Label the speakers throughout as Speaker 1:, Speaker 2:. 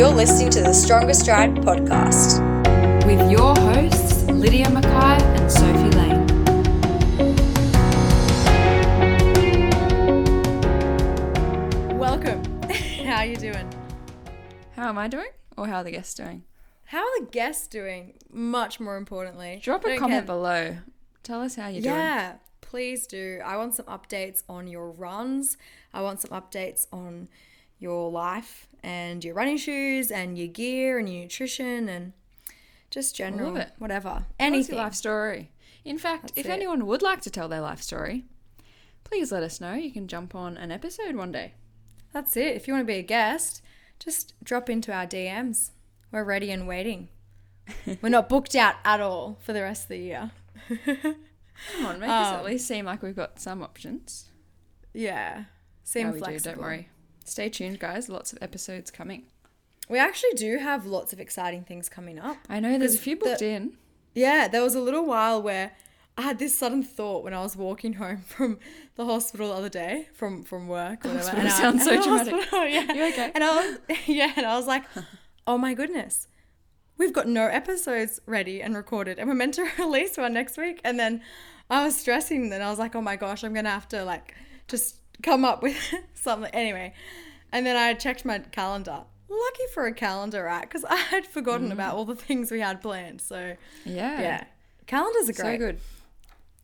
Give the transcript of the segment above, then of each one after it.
Speaker 1: You're listening to the Stronger Stride podcast.
Speaker 2: with your hosts Lydia Mackay and Sophie Lane.
Speaker 3: Welcome. How are you doing?
Speaker 2: How am I doing? Or how are the guests doing?
Speaker 3: How are the guests doing? Much more importantly,
Speaker 2: Drop a
Speaker 3: don't
Speaker 2: comment
Speaker 3: care-
Speaker 2: below. Tell us how you're doing.
Speaker 3: Yeah, please do. I want some updates on your runs. I want some updates on your life and your running shoes and your gear and your nutrition and just general
Speaker 2: it.
Speaker 3: whatever. Anything.
Speaker 2: life story? In fact,
Speaker 3: That's
Speaker 2: if
Speaker 3: it.
Speaker 2: anyone would like to tell their life story, please let us know. You can jump on an episode one day.
Speaker 3: That's it. If you want to be a guest, just drop into our DMs. We're ready and waiting. We're not booked out at all for the rest of the year.
Speaker 2: Come on, make us
Speaker 3: Um,
Speaker 2: at least seem like we've got some options.
Speaker 3: Yeah. Seem
Speaker 2: How we do,
Speaker 3: flexible.
Speaker 2: don't worry. Stay tuned, guys. Lots of episodes coming.
Speaker 3: We actually do have lots of exciting things coming up.
Speaker 2: I know there's a few
Speaker 3: the-
Speaker 2: booked in.
Speaker 3: Yeah, there was a little while where I had this sudden thought when I was walking home from the hospital the other day from from work. Or whatever.
Speaker 2: Hospital
Speaker 3: I-
Speaker 2: sounds so
Speaker 3: and I was-
Speaker 2: dramatic.
Speaker 3: Oh, yeah.
Speaker 2: You okay?
Speaker 3: And I was yeah, and I was like, oh my goodness, we've got no episodes ready and recorded, and we're meant to release one next week. And then I was stressing, and I was like, oh my gosh, I'm gonna have to like just come up with something anyway. And then I checked my calendar. Lucky for a calendar, right? Because I had forgotten
Speaker 2: Mm.
Speaker 3: about all the things we had planned. So
Speaker 2: Yeah.
Speaker 3: yeah, calendars are
Speaker 2: So
Speaker 3: great.
Speaker 2: good.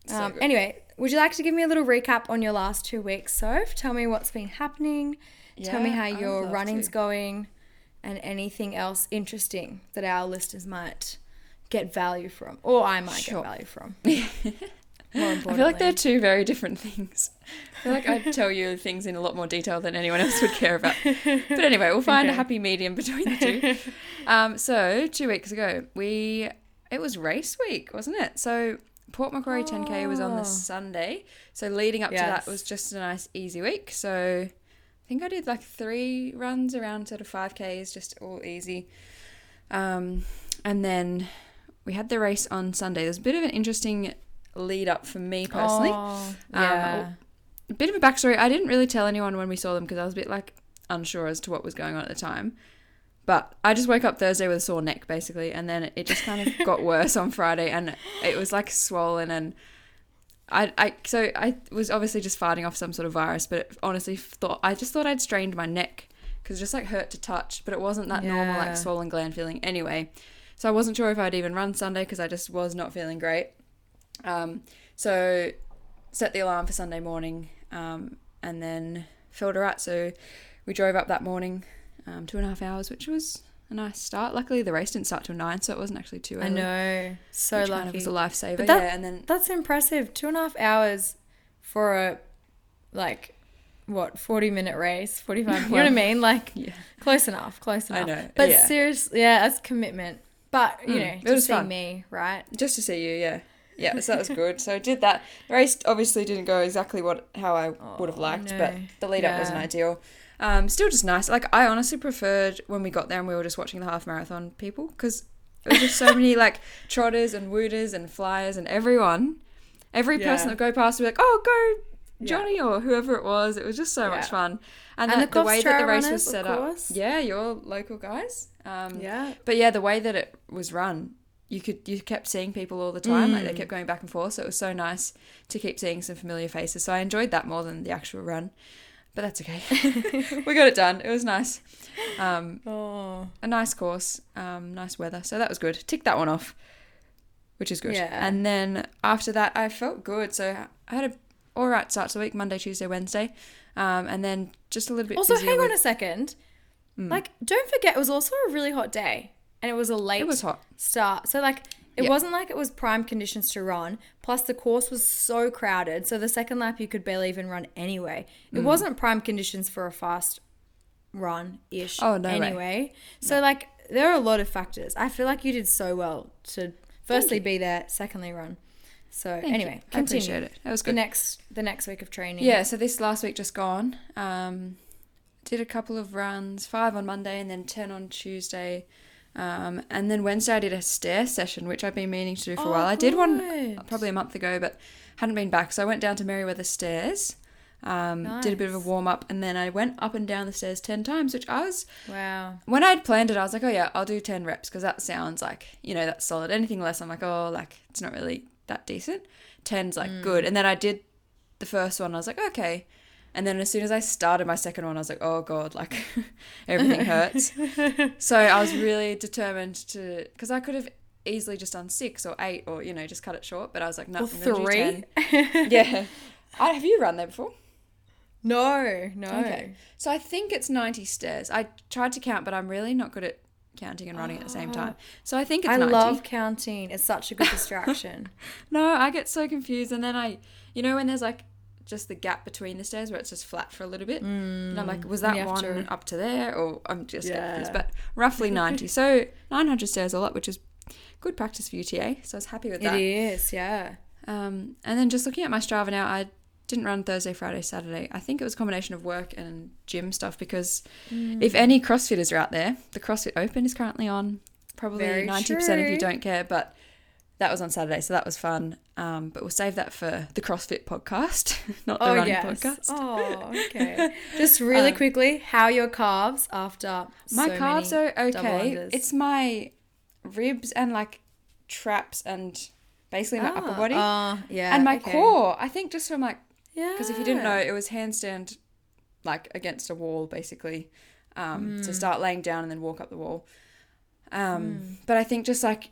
Speaker 2: So
Speaker 3: Um,
Speaker 2: good.
Speaker 3: anyway, would you like to give me a little recap on your last two weeks, Soph? Tell me what's been happening. Yeah, Tell me how your running's
Speaker 2: to.
Speaker 3: going, and anything else interesting that our listeners might get value from, or I might
Speaker 2: Sure.
Speaker 3: get value from. More
Speaker 2: I feel like they're two very different things. I feel like I'd tell you things in a lot more detail than anyone else would care about. But anyway, we'll find a happy medium between the two. Um, so two weeks ago, we it was race week, wasn't it? So Port Macquarie 10k was on the Sunday. So leading up to that was just a nice easy week. So I think I did like three runs around sort of 5Ks, just all easy. Um, and then we had the race on Sunday. There's a bit of an interesting lead up for me personally.
Speaker 3: Oh,
Speaker 2: Um. A bit of a backstory. I didn't really tell anyone when we saw them because I was a bit like unsure as to what was going on at the time. But I just woke up Thursday with a sore neck basically, and then it just kind of got worse on Friday, and it was like swollen and. I, I so I was obviously just fighting off some sort of virus, but honestly thought I just thought I'd strained my neck because it just like hurt to touch, but it wasn't that normal like swollen gland feeling anyway. So I wasn't sure if I'd even run Sunday because I just was not feeling great. Um, so set the alarm for Sunday morning, um, and then filled her out. So we drove up that morning, um, two and a half hours, which was a nice start. Luckily, the race didn't start till nine, so it wasn't actually too early.
Speaker 3: I know. So lucky.
Speaker 2: kind of was a lifesaver.
Speaker 3: That-
Speaker 2: yeah, and then
Speaker 3: That's impressive. Two and a half hours for a like what forty minute race, forty five. you know what I mean? Like
Speaker 2: yeah,
Speaker 3: close enough, close enough.
Speaker 2: I know,
Speaker 3: But
Speaker 2: yeah.
Speaker 3: seriously, yeah, that's commitment. But you
Speaker 2: Mm,
Speaker 3: know,
Speaker 2: it
Speaker 3: to
Speaker 2: was
Speaker 3: see
Speaker 2: fun.
Speaker 3: me, right?
Speaker 2: just to see you, yeah. Yeah, so that was good. So I did that. The race obviously didn't go exactly what how I would have
Speaker 3: Oh,
Speaker 2: liked,
Speaker 3: no.
Speaker 2: but the lead up wasn't ideal. Um, still just nice. Like I honestly preferred when we got there and we were just watching the half marathon people because it was just so many like trotters and wooters and flyers and everyone, every
Speaker 3: Yeah.
Speaker 2: person that go past would be like, oh go
Speaker 3: Yeah.
Speaker 2: Johnny or whoever it was. It was just so much fun, and,
Speaker 3: And
Speaker 2: the,
Speaker 3: the
Speaker 2: way that the race was
Speaker 3: runners, of
Speaker 2: set up. Yeah, your local guys. Um,
Speaker 3: Yeah.
Speaker 2: but yeah, the way that it was run, you could you kept seeing people all the time. Like they
Speaker 3: Mm.
Speaker 2: kept going back and forth, so it was so nice to keep seeing some familiar faces. So I enjoyed that more than the actual run. But that's okay. we got it done. It was nice. Um,
Speaker 3: Oh.
Speaker 2: a nice course, um, nice weather. So that was good. Tick that one off, which is good.
Speaker 3: Yeah.
Speaker 2: And then after that, I felt good. So I had a all right start to the week, Monday, Tuesday, Wednesday, um, and then just a little bit.
Speaker 3: Also, hang on
Speaker 2: with-
Speaker 3: a second. Like, don't forget, it was also a really hot day, and it was a late
Speaker 2: It was hot.
Speaker 3: start. So like, it
Speaker 2: Yeah.
Speaker 3: wasn't like it was prime conditions to run. Plus, the course was so crowded, so the second lap you could barely even run anyway.
Speaker 2: Mm.
Speaker 3: It wasn't prime conditions for a fast run ish.
Speaker 2: Oh, no way.
Speaker 3: Anyway, so like, there are a lot of factors. I feel like you did so well to firstly be there, secondly run. So
Speaker 2: Thank
Speaker 3: anyway,
Speaker 2: you. I
Speaker 3: continue.
Speaker 2: appreciate it. That was
Speaker 3: The
Speaker 2: good.
Speaker 3: next, the next week of training.
Speaker 2: Yeah, so this last week just gone. Um, did a couple of runs, five on Monday and then 10 on Tuesday. Um, and then Wednesday I did a stair session, which I've been meaning to do for a
Speaker 3: Oh,
Speaker 2: while. I did one probably a month ago, but hadn't been back. So I went down to Merewether Stairs. Um, Did a bit of a warm up, and then I went up and down the stairs ten times, which I was
Speaker 3: Wow.
Speaker 2: when I'd planned it, I was like, oh yeah, I'll do 10 reps because that sounds like, you know, that's solid. Anything less, I'm like, oh, like, it's not really that decent. 10's like good. And then I did the first one, I was like, okay. And then as soon as I started my second one, I was like, oh God, like, everything hurts. so I was really determined to, because I could have easily just done six or eight or, you know, just cut it short. But I was like, no,
Speaker 3: Or
Speaker 2: I'm gonna do
Speaker 3: three.
Speaker 2: 10. yeah. I, have you run there before?
Speaker 3: No, no.
Speaker 2: Okay. So I think it's 90 stairs. I tried to count, but I'm really not good at counting and running at the same time. So I think it's
Speaker 3: I
Speaker 2: 90.
Speaker 3: love counting. It's such a good distraction.
Speaker 2: No, I get so confused. And then I, you know, when there's like just the gap between the stairs where it's just flat for a little bit. and I'm like, was that one
Speaker 3: to-
Speaker 2: up to there? Or I'm just getting confused. But roughly 90. so 900 stairs all up, which is good practice for UTA. So I was happy with
Speaker 3: that.
Speaker 2: that.
Speaker 3: is, yeah.
Speaker 2: Um, and then just looking at my Strava now, I didn't run Thursday, Friday, Saturday. I think it was a combination of work and gym stuff because
Speaker 3: Mm.
Speaker 2: if any CrossFitters are out there, the CrossFit Open is currently on. Probably
Speaker 3: Very
Speaker 2: ninety percent if you don't care, but that was on Saturday, so that was fun. Um, but we'll save that for the CrossFit podcast, not the
Speaker 3: Oh,
Speaker 2: running
Speaker 3: yes.
Speaker 2: podcast.
Speaker 3: Oh, okay. Just really
Speaker 2: Um,
Speaker 3: quickly, how are your calves after
Speaker 2: my
Speaker 3: so
Speaker 2: calves are okay. It's my ribs and like traps and basically my upper
Speaker 3: Ah,
Speaker 2: body
Speaker 3: ah, yeah.
Speaker 2: and my
Speaker 3: okay.
Speaker 2: core. I think just from like
Speaker 3: Yeah.
Speaker 2: because if you didn't know, it was handstand like against a wall basically. Um, to start laying down and then walk up the wall. Um, but I think just like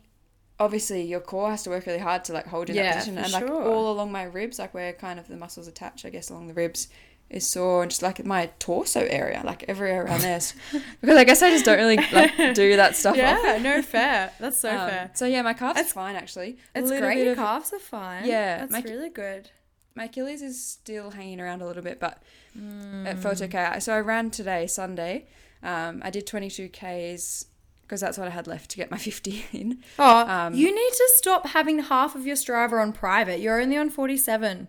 Speaker 2: obviously your core has to work really hard to like hold in
Speaker 3: Yeah,
Speaker 2: that position and like
Speaker 3: sure.
Speaker 2: all along my ribs, like where kind of the muscles attach, I guess along the ribs is sore and just like my torso area, like everywhere around there because I guess I just don't really like do that stuff.
Speaker 3: Yeah,
Speaker 2: often.
Speaker 3: no fair. That's so
Speaker 2: Um,
Speaker 3: fair.
Speaker 2: So yeah, my calves
Speaker 3: It's-
Speaker 2: are fine actually.
Speaker 3: It's great. Your
Speaker 2: of-
Speaker 3: calves are fine.
Speaker 2: Yeah,
Speaker 3: That's
Speaker 2: my-
Speaker 3: really good.
Speaker 2: my Achilles is still hanging around a little bit, but
Speaker 3: Mm.
Speaker 2: it felt okay. So I ran today, Sunday. Um, I did 22 Ks because that's what I had left to get my 50 in.
Speaker 3: Oh,
Speaker 2: Um,
Speaker 3: you need to stop having half of your Strava on private. You're only on 47.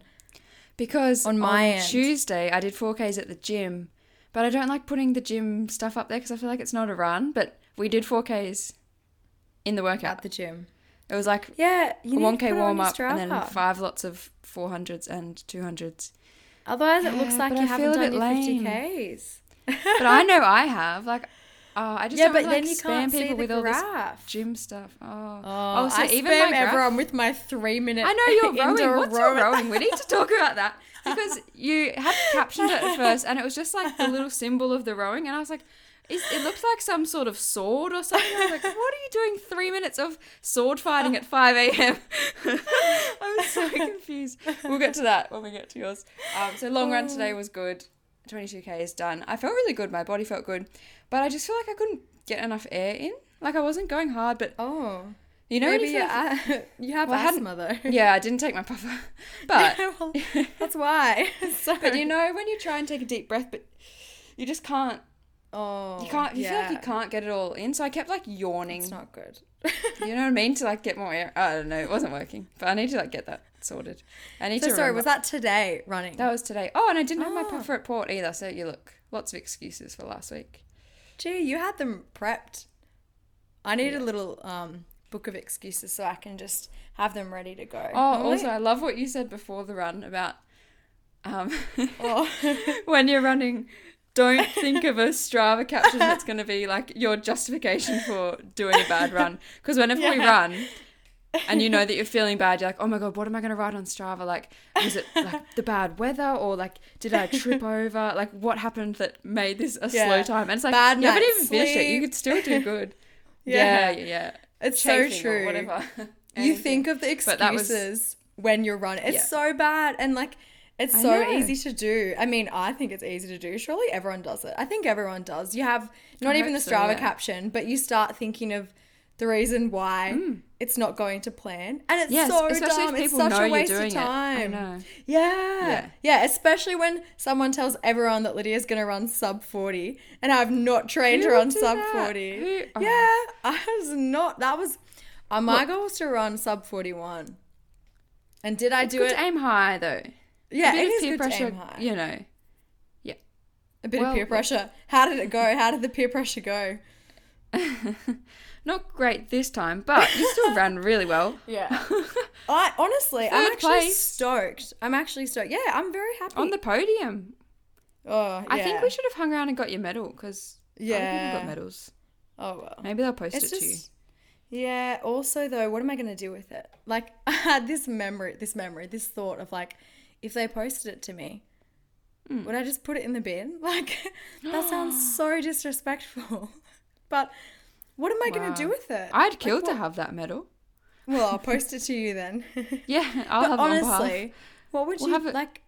Speaker 2: Because
Speaker 3: On my end.
Speaker 2: Tuesday, I did 4Ks at the gym, but I don't like putting the gym stuff up there because I feel like it's not a run. But we did 4Ks in the workout.
Speaker 3: At the gym.
Speaker 2: It was like
Speaker 3: Yeah, you need
Speaker 2: 1K
Speaker 3: to put it on
Speaker 2: warm up and then five lots of 400s and 200s.
Speaker 3: Otherwise, it looks like you
Speaker 2: I
Speaker 3: haven't done your
Speaker 2: lame.
Speaker 3: 50Ks.
Speaker 2: But I know I have. Like, oh, I just
Speaker 3: yeah,
Speaker 2: don't
Speaker 3: but
Speaker 2: wanna,
Speaker 3: then
Speaker 2: like,
Speaker 3: you
Speaker 2: spam
Speaker 3: can't see
Speaker 2: people
Speaker 3: the
Speaker 2: with all this
Speaker 3: graph.
Speaker 2: gym stuff. Oh,
Speaker 3: Oh,
Speaker 2: so
Speaker 3: I
Speaker 2: even
Speaker 3: spam
Speaker 2: graph-
Speaker 3: everyone with my three minute.
Speaker 2: I know you're rowing.
Speaker 3: indoor
Speaker 2: What's your
Speaker 3: row.
Speaker 2: rowing? We need to talk about that because you had captioned it at first, and it was just like the little symbol of the rowing, and I was like, is, it looked like some sort of sword or something. I was like, what are you doing? Three minutes of sword fighting at five a.m. I was so confused. We'll get to that when we get to yours. Um, so long run today was good. 22k is done. I felt really good. My body felt good, but I just feel like I couldn't get enough air in. Like I wasn't going hard, but
Speaker 3: Oh,
Speaker 2: you know,
Speaker 3: maybe
Speaker 2: you like-
Speaker 3: a- you have
Speaker 2: Well,
Speaker 3: asthma though.
Speaker 2: yeah, I didn't take my puffer, but
Speaker 3: Well, that's why. so,
Speaker 2: but you know when you try and take a deep breath, but you just can't.
Speaker 3: oh,
Speaker 2: You can't. You feel like you can't get it all in. So I kept like yawning.
Speaker 3: It's not good.
Speaker 2: You know what I mean? To like get more air. I don't know. It wasn't working, but I need to like get that sorted. I need
Speaker 3: so
Speaker 2: to.
Speaker 3: sorry,
Speaker 2: remember-
Speaker 3: was that today running?
Speaker 2: That was today. Oh, and I didn't have my
Speaker 3: Oh.
Speaker 2: puffer at port either. So you look, lots of excuses for last week.
Speaker 3: Gee, you had them prepped. I need a little um, book of excuses so I can just have them ready to go.
Speaker 2: Oh,
Speaker 3: Normally-
Speaker 2: also, I love what you said before the run about um,
Speaker 3: Oh.
Speaker 2: when you're running. Don't think of a Strava caption that's going to be like your justification for doing a bad run. Because whenever we run, and you know that you're feeling bad, you're like, oh my god, what am I going to write on Strava? Like, was it like the bad weather, or like did I trip over? Like, what happened that made this a slow time? And it's like
Speaker 3: Bad
Speaker 2: you haven't even finished it. You could still do good.
Speaker 3: Yeah.
Speaker 2: yeah, yeah. yeah.
Speaker 3: It's so
Speaker 2: Chafing or
Speaker 3: true.
Speaker 2: Whatever.
Speaker 3: you think of the
Speaker 2: that was-
Speaker 3: excuses when you're running. It's
Speaker 2: Yeah.
Speaker 3: so bad and like it's
Speaker 2: I
Speaker 3: so
Speaker 2: know.
Speaker 3: easy to do. I mean, I think it's easy to do. Surely everyone does it. I think everyone does. You have not
Speaker 2: I
Speaker 3: even the
Speaker 2: hope so,
Speaker 3: Strava
Speaker 2: yeah.
Speaker 3: caption, but you start thinking of the reason why it's not going to plan, and it's
Speaker 2: Mm. Yes,
Speaker 3: so
Speaker 2: especially
Speaker 3: dumb. It's such a waste of time. Yeah.
Speaker 2: Yeah.
Speaker 3: yeah, Especially when someone tells everyone that Lydia's gonna run sub forty, and I've not trained
Speaker 2: Who
Speaker 3: her on sub
Speaker 2: that?
Speaker 3: forty.
Speaker 2: Who- oh.
Speaker 3: Yeah, I was not. That was. Uh, my
Speaker 2: Look.
Speaker 3: goal was to run sub forty one. And did I
Speaker 2: It's
Speaker 3: do it?
Speaker 2: to aim high though.
Speaker 3: yeah,
Speaker 2: a bit of peer pressure,
Speaker 3: to aim high.
Speaker 2: you know. Yeah.
Speaker 3: A bit
Speaker 2: Well,
Speaker 3: of peer pressure. How did it go? How did the peer pressure go?
Speaker 2: Not great this time, but you still ran really well.
Speaker 3: Yeah. I honestly, I'm actually
Speaker 2: place.
Speaker 3: stoked. I'm actually stoked. Yeah, I'm very happy.
Speaker 2: On the podium.
Speaker 3: oh, yeah.
Speaker 2: I think we should have hung around and got your medal because other people
Speaker 3: Yeah.
Speaker 2: got medals.
Speaker 3: Oh well.
Speaker 2: Maybe they'll post
Speaker 3: It's
Speaker 2: it to you.
Speaker 3: yeah. Also, though, what am I gonna do with it? Like, I had this memory, this memory, this thought of like, if they posted it to me,
Speaker 2: Hmm.
Speaker 3: would I just put it in the bin? Like, that sounds so disrespectful. but what am I gonna do with it?
Speaker 2: I'd kill to
Speaker 3: what?
Speaker 2: have that medal.
Speaker 3: Well, I'll post it to you then.
Speaker 2: Yeah, I'll
Speaker 3: but
Speaker 2: have it
Speaker 3: honestly, what would
Speaker 2: We'll
Speaker 3: you
Speaker 2: have it-
Speaker 3: like?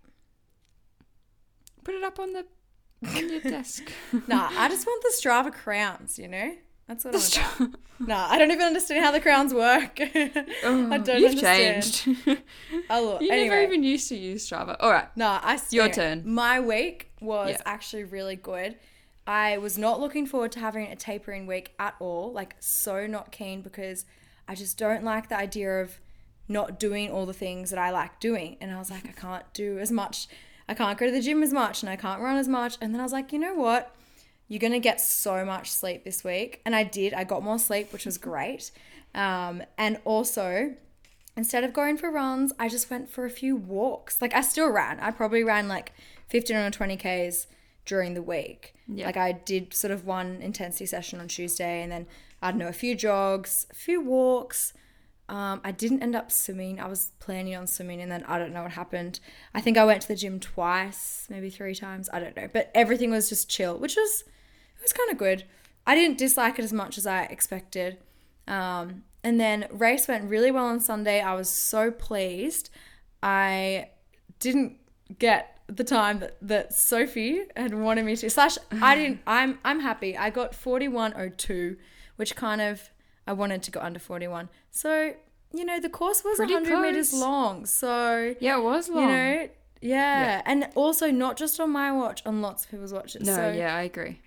Speaker 2: Put it up on the on your desk.
Speaker 3: Nah, I just want the Strava crowns. You know, that's what
Speaker 2: The
Speaker 3: I'm about.
Speaker 2: stra-
Speaker 3: Nah, I don't even understand how the crowns work.
Speaker 2: Oh,
Speaker 3: I don't
Speaker 2: You've
Speaker 3: understand.
Speaker 2: changed.
Speaker 3: Oh, look,
Speaker 2: you
Speaker 3: anyway.
Speaker 2: never even used to use Strava. All right.
Speaker 3: No, I
Speaker 2: Your turn.
Speaker 3: My week was
Speaker 2: Yeah.
Speaker 3: actually really good. I was not looking forward to having a tapering week at all. Like so not keen because I just don't like the idea of not doing all the things that I like doing. And I was like, I can't do as much. I can't go to the gym as much and I can't run as much. And then I was like, you know what? You're gonna get so much sleep this week. And I did. I got more sleep, which was great. Um, and also instead of going for runs, I just went for a few walks. Like I still ran. I probably ran like 15 or 20 Ks during the week.
Speaker 2: Yeah.
Speaker 3: Like I did sort of one intensity session on Tuesday and then I don't know, a few jogs, a few walks. Um, I didn't end up swimming. I was planning on swimming and then I don't know what happened. I think I went to the gym twice, maybe three times. I don't know. But everything was just chill, which was it was kind of good. I didn't dislike it as much as I expected. Um, and then race went really well on Sunday. I was so pleased. I didn't get the time that, that Sophie had wanted me to. Slash, I didn't. I'm I'm happy. I got forty one oh two, which kind of I wanted to go under forty one. So you know the course was
Speaker 2: Pretty
Speaker 3: hundred meters long. So
Speaker 2: Yeah, it was long.
Speaker 3: you know. Yeah. and also not just on my watch, on lots of people's watches.
Speaker 2: no,
Speaker 3: so,
Speaker 2: yeah, I agree.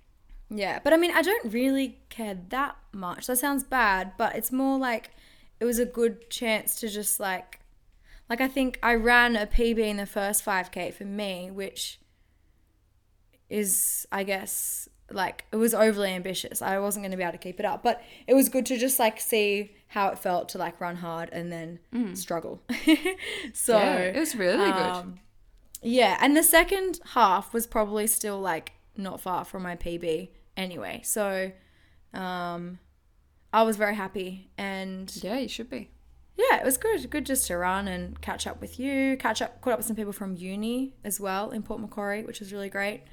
Speaker 3: yeah, but I mean, I don't really care that much. That sounds bad, but it's more like it was a good chance to just like, like I think I ran a PB in the first 5K for me, which is, I guess, like it was overly ambitious. I wasn't going to be able to keep it up, but it was good to just like see how it felt to like run hard and then struggle. so
Speaker 2: Yeah, it was really good.
Speaker 3: um, yeah, and the second half was probably still like not far from my PB anyway. So um I was very happy and
Speaker 2: Yeah, you should be.
Speaker 3: Yeah, it was good. Good just to run and catch up with you, catch up caught up with some people from uni as well in Port Macquarie, which was really great.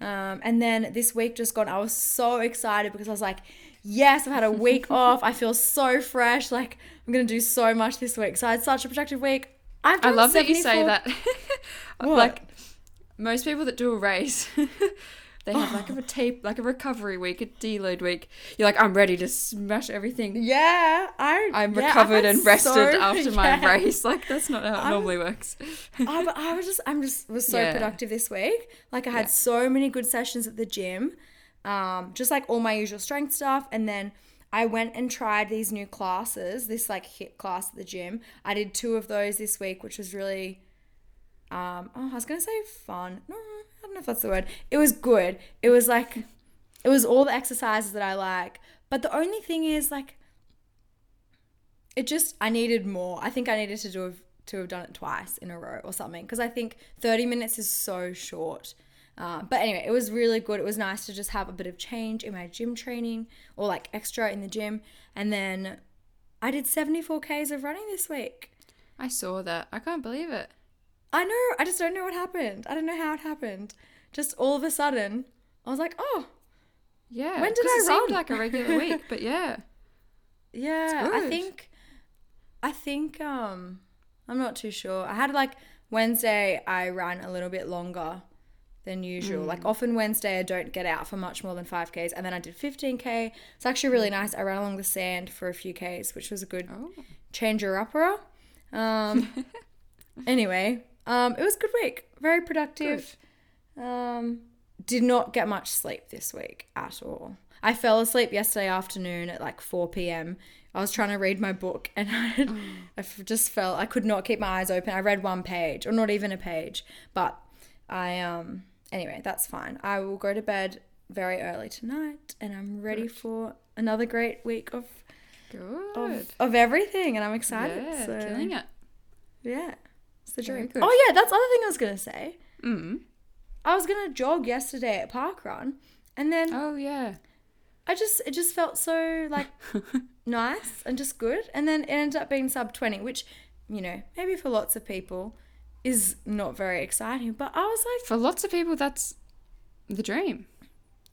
Speaker 3: Um, and then this week just gone, I was so excited because I was like, yes, I've had a week off. I feel so fresh. Like I'm gonna do so much this week. So I had such a productive week. I've
Speaker 2: I love that you say that. Like most people that do a race, they have like a tape, like a recovery week, a deload week. You're like, I'm ready to smash everything.
Speaker 3: Yeah, I.
Speaker 2: I'm
Speaker 3: yeah,
Speaker 2: recovered and rested
Speaker 3: so-
Speaker 2: after my
Speaker 3: yeah.
Speaker 2: race. Like that's not how it
Speaker 3: I'm-
Speaker 2: normally works.
Speaker 3: I, I was just, I'm just was so
Speaker 2: Yeah.
Speaker 3: productive this week. Like I had so many good sessions at the gym, um, just like all my usual strength stuff, and then I went and tried these new classes. This like HIIT class at the gym. I did two of those this week, which was really. Um, oh, I was gonna say fun. No, I don't know if that's the word. It was good. It was like, it was all the exercises that I like. But the only thing is like, it just I needed more. I think I needed to do to have done it twice in a row or something because I think 30 minutes is so short. Uh, but anyway, it was really good. It was nice to just have a bit of change in my gym training or like extra in the gym. And then I did 74 Ks of running this week.
Speaker 2: I saw that. I can't believe it.
Speaker 3: I know. I just don't know what happened. I don't know how it happened. Just all of a sudden, I was like, oh,
Speaker 2: Yeah.
Speaker 3: When did I
Speaker 2: it seemed
Speaker 3: run?
Speaker 2: like a regular week, but yeah.
Speaker 3: Yeah, I think I think um I'm not too sure. I had like Wednesday I ran a little bit longer than usual.
Speaker 2: Mm.
Speaker 3: Like often Wednesday I don't get out for much more than 5Ks and then I did 15K. It's actually really nice. I ran along the sand for a few Ks, which was a good
Speaker 2: Oh.
Speaker 3: changer upper. Um anyway, um it was a good week. Very productive. Um, did not get much sleep this week at all. I fell asleep yesterday afternoon at like 4 p.m. I was trying to read my book and I, had, I f- just felt I could not keep my eyes open. I read one page or not even a page, but I um anyway, that's fine. I will go to bed very early tonight and I'm ready for another great week of
Speaker 2: Good.
Speaker 3: of, of everything, and I'm excited.
Speaker 2: yeah,
Speaker 3: so,
Speaker 2: killing it.
Speaker 3: Yeah, it's the dream. Oh yeah, that's the other thing I was gonna say.
Speaker 2: Mm.
Speaker 3: I was gonna jog yesterday at park run, and then
Speaker 2: Oh yeah.
Speaker 3: I just it just felt so like nice and just good, and then it ended up being sub twenty, which you know maybe for lots of people is not very exciting. But I was like,
Speaker 2: For lots of people, that's the dream.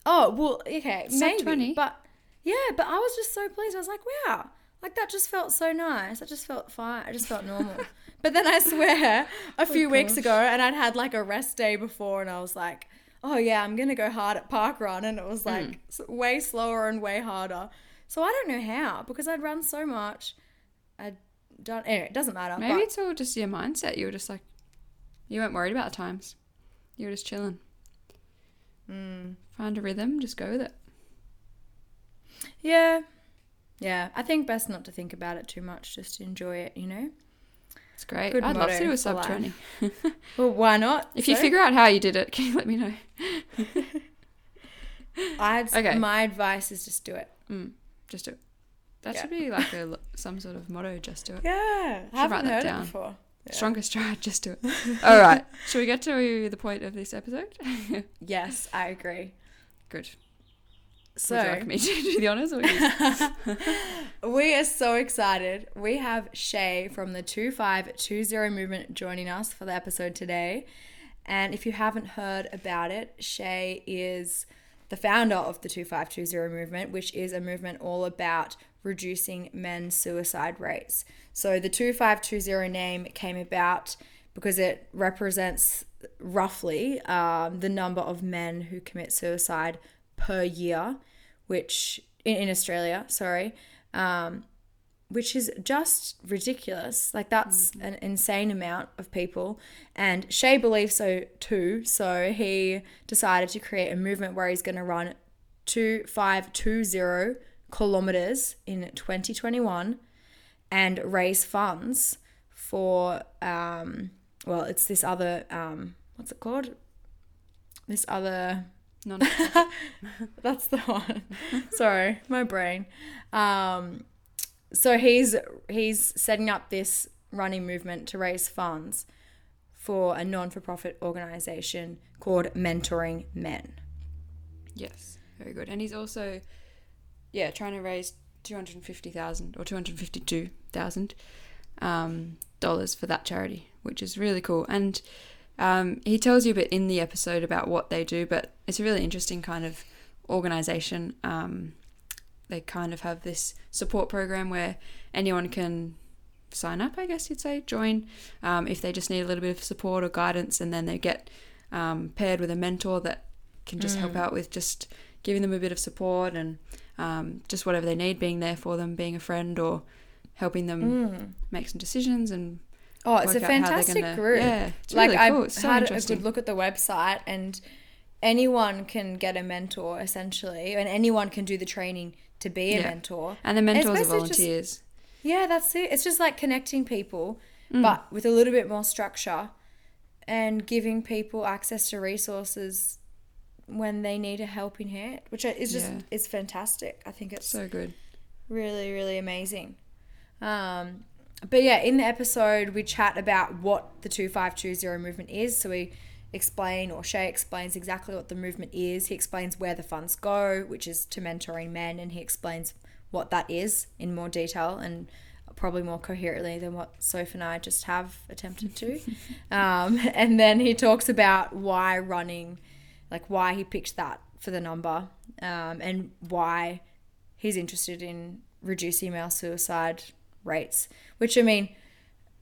Speaker 3: oh well, okay,
Speaker 2: Sub
Speaker 3: maybe,
Speaker 2: 20.
Speaker 3: but yeah, but I was just so pleased. I was like, wow, like that just felt so nice. That just felt fine. I just felt normal. but then I swear, a few weeks ago, and I'd had like a rest day before, and I was like, oh yeah, I'm gonna go hard at park run, and it was like s- way slower and way harder. So I don't know how because I'd run so much. I'd done anyway. It doesn't matter.
Speaker 2: Maybe it's all just your mindset. You were just like, you weren't worried about the times. You were just chilling.
Speaker 3: Mm.
Speaker 2: Find a rhythm, just go with it.
Speaker 3: yeah, yeah. I think best not to think about it too much. Just enjoy it. You know.
Speaker 2: It's great.
Speaker 3: Good
Speaker 2: I'd love to do a sub
Speaker 3: life.
Speaker 2: 20.
Speaker 3: Well, why not?
Speaker 2: If you figure out how you did it, can you let me know?
Speaker 3: I'd
Speaker 2: Okay.
Speaker 3: my advice is just do it.
Speaker 2: Mm, just do it. That
Speaker 3: Yeah.
Speaker 2: should be like a some sort of motto. Just do it.
Speaker 3: Yeah, I
Speaker 2: write
Speaker 3: haven't
Speaker 2: that
Speaker 3: heard
Speaker 2: down.
Speaker 3: it before. Yeah.
Speaker 2: Strongest stride. Just do it. All right. Shall we get to the point of this episode?
Speaker 3: Yes, I agree.
Speaker 2: Good.
Speaker 3: So
Speaker 2: Would you like me to do the honors? Or you?
Speaker 3: we are so excited. We have Shay from the 2520 movement joining us for the episode today. And if you haven't heard about it, Shay is the founder of the 2520 movement, which is a movement all about reducing men's suicide rates. So the 2520 name came about because it represents roughly um, the number of men who commit suicide per year, which in, in Australia, sorry, um, which is just ridiculous. Like that's an insane amount of people. And Shay believes so too. So he decided to create a movement where he's going to run 2520 kilometers in 2021 and raise funds for um well it's this other um what's it called this other
Speaker 2: None.
Speaker 3: that's the one. Sorry, my brain. Um, so he's he's setting up this running movement to raise funds for a non-for-profit organization called Mentoring Men.
Speaker 2: Yes, very good. And he's also, yeah, trying to raise two hundred fifty thousand or two hundred fifty-two thousand um, dollars for that charity, which is really cool. And um, he tells you a bit in the episode about what they do, but it's a really interesting kind of organization. Um, they kind of have this support program where anyone can sign up, I guess you'd say, join um, if they just need a little bit of support or guidance, and then they get um, paired with a mentor that can just help out with just giving them a bit of support and um, just whatever they need, being there for them, being a friend or helping them make some decisions and
Speaker 3: Oh, it's a
Speaker 2: work out how they're
Speaker 3: fantastic
Speaker 2: gonna-
Speaker 3: group.
Speaker 2: Yeah,
Speaker 3: like
Speaker 2: really
Speaker 3: I
Speaker 2: cool. It's so
Speaker 3: had a good look at the website, and anyone can get a mentor essentially, and anyone can do the training to be a
Speaker 2: Yeah.
Speaker 3: mentor.
Speaker 2: and the mentors are
Speaker 3: basically just-
Speaker 2: volunteers.
Speaker 3: Yeah, that's it. It's just like connecting people,
Speaker 2: Mm.
Speaker 3: but with a little bit more structure and giving people access to resources when they need a helping hand, which is just
Speaker 2: Yeah.
Speaker 3: is fantastic. I think it's
Speaker 2: so good.
Speaker 3: really really amazing. Um, but yeah, in the episode we chat about what the two five two zero movement is. So we explain, or Shay explains exactly what the movement is. He explains where the funds go, which is to mentoring men, and he explains what that is in more detail and probably more coherently than what Soph and I just have attempted to. um, and then he talks about why running, like why he picked that for the number, um, and why he's interested in reducing male suicide rates. Which I mean,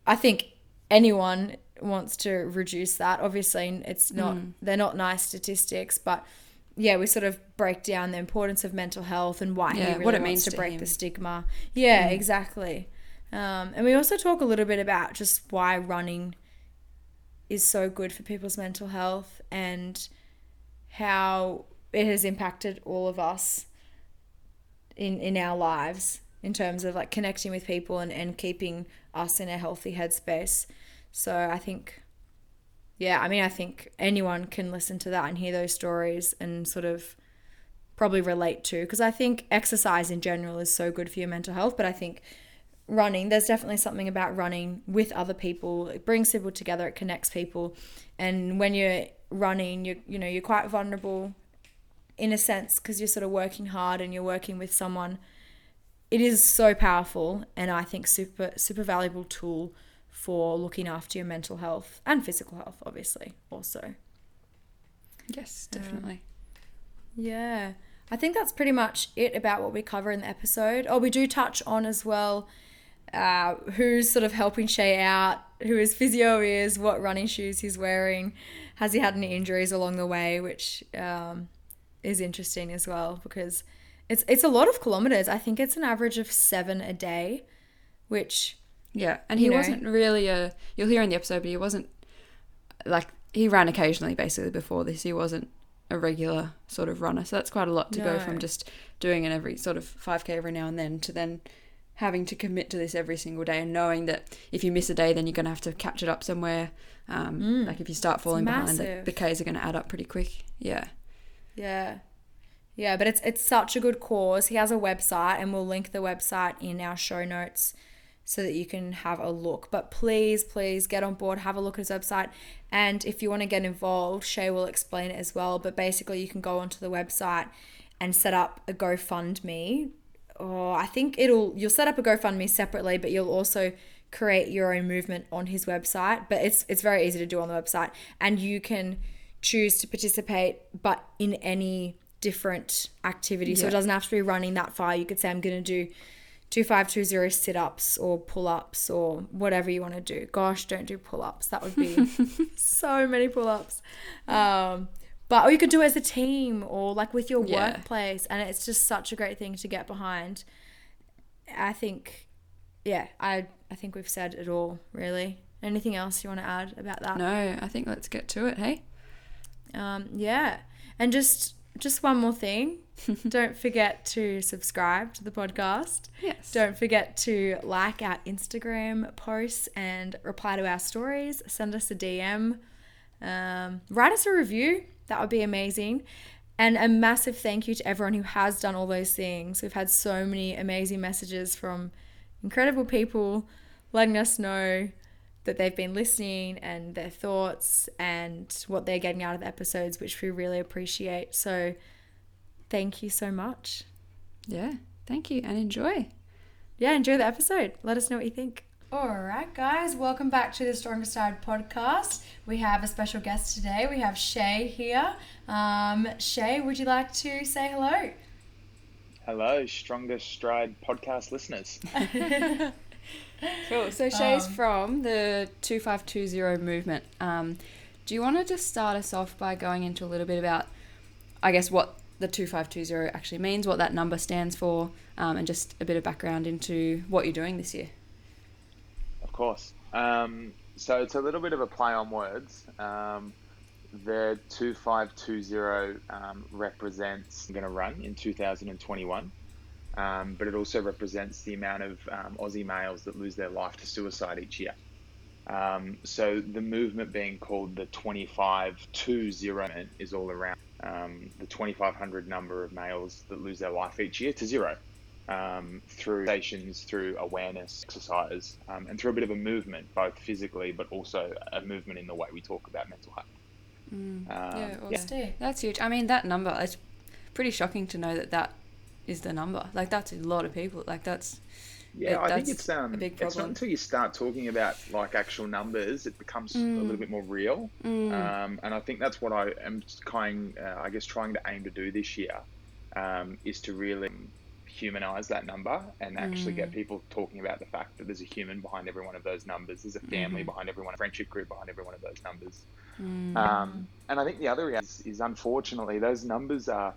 Speaker 3: I think anyone wants to reduce that. Obviously, it's not they're not nice statistics, but yeah, we sort of break down the importance of mental health and why
Speaker 2: Yeah,
Speaker 3: really
Speaker 2: what it means
Speaker 3: to
Speaker 2: to
Speaker 3: break
Speaker 2: him.
Speaker 3: the stigma. Yeah, exactly. Um, and we also talk a little bit about just why running is so good for people's mental health and how it has impacted all of us in in our lives in terms of like connecting with people and, and keeping us in a healthy headspace. So I think yeah, I mean I think anyone can listen to that and hear those stories and sort of probably relate to because I think exercise in general is so good for your mental health, but I think running there's definitely something about running with other people it brings people together it connects people and when you're running you you know you're quite vulnerable in a sense because you're sort of working hard and you're working with someone it is so powerful and i think super super valuable tool for looking after your mental health and physical health obviously also.
Speaker 2: Yes, definitely.
Speaker 3: yeah. I think that's pretty much it about what we cover in the episode. Oh we do touch on as well uh, who's sort of helping Shay out, who his physio is, what running shoes he's wearing, has he had any injuries along the way, which um, is interesting as well because it's it's a lot of kilometers. I think it's an average of seven a day, which
Speaker 2: Yeah, and he
Speaker 3: know.
Speaker 2: wasn't really a. You'll hear in the episode, but he wasn't like he ran occasionally. Basically, before this, he wasn't a regular sort of runner. So that's quite a lot to go from just doing an every sort of five k every now and then to then having to commit to this every single day and knowing that if you miss a day, then you're going to have to catch it up somewhere. Um, Like if you start falling behind, the, the k's are going to add up pretty quick. Yeah,
Speaker 3: Yeah. Yeah, but it's it's such a good cause. He has a website and we'll link the website in our show notes so that you can have a look. But please, please get on board, have a look at his website. And if you want to get involved, Shay will explain it as well. But basically you can go onto the website and set up a GoFundMe. Or I think it'll you'll set up a GoFundMe separately, but you'll also create your own movement on his website. But it's it's very easy to do on the website. And you can choose to participate but in any different activity. So it doesn't have to be running that far. You could say I'm gonna do two five two zero sit ups or pull ups or whatever you want to do. Gosh, don't do pull ups. That would be so many pull ups. Um but or you could do it as a team or like with your
Speaker 2: Yeah.
Speaker 3: workplace and it's just such a great thing to get behind. I think yeah, I I think we've said it all really. Anything else you want to add about that?
Speaker 2: no, I think let's get to it. Hey,
Speaker 3: Um, yeah, and just just one more thing. Don't forget to subscribe to the podcast.
Speaker 2: yes,
Speaker 3: Don't forget to like our Instagram posts and reply to our stories. Send us a DM. Um, write us a review. That would be amazing. And a massive thank you to everyone who has done all those things. We've had so many amazing messages from incredible people letting us know that they've been listening and their thoughts and what they're getting out of the episodes, which we really appreciate. So thank you so much.
Speaker 2: yeah. Thank you and enjoy.
Speaker 3: yeah, enjoy the episode. Let us know what you think. All right, guys, welcome back to the Stronger Stride podcast. We have a special guest today. We have Shay here. Um, Shay, would you like to say hello?
Speaker 4: Hello, Stronger Stride podcast listeners.
Speaker 2: Cool. So Shay's from the 2520 movement. Um, do you want to just start us off by going into a little bit about, I guess, what the 2520 actually means, what that number stands for, um, and just a bit of background into what you're doing this year?
Speaker 4: Of course. Um, so it's a little bit of a play on words. Um, the 2520 um, represents going to run in 2021, um, but it also represents the amount of um, Aussie males that lose their life to suicide each year. Um, so the movement being called the 2520 movement is all around um, the 2500 number of males that lose their life each year to zero um, through stations, through awareness, exercise, um, and through a bit of a movement, both physically but also a movement in the way we talk about mental health. Um,
Speaker 2: yeah,
Speaker 4: yeah.
Speaker 2: That's huge. I mean, that number, it's pretty shocking to know that that is the number. Like, that's a lot of people. Like, that's.
Speaker 4: Yeah,
Speaker 2: It-
Speaker 4: I think it's um,
Speaker 2: a big
Speaker 4: it's not until you start talking about like actual numbers, it becomes a
Speaker 2: Mm.
Speaker 4: little bit more real. Um, and I think that's what I am kind, uh, I guess, trying to aim to do this year, um, is to really humanize that number and actually
Speaker 2: Mm.
Speaker 4: get people talking about the fact that there's a human behind every one of those numbers, there's a family
Speaker 2: Mm-hmm.
Speaker 4: behind every one, a friendship group behind every one of those numbers.
Speaker 2: Mm.
Speaker 4: Um, and I think the other is, is unfortunately those numbers are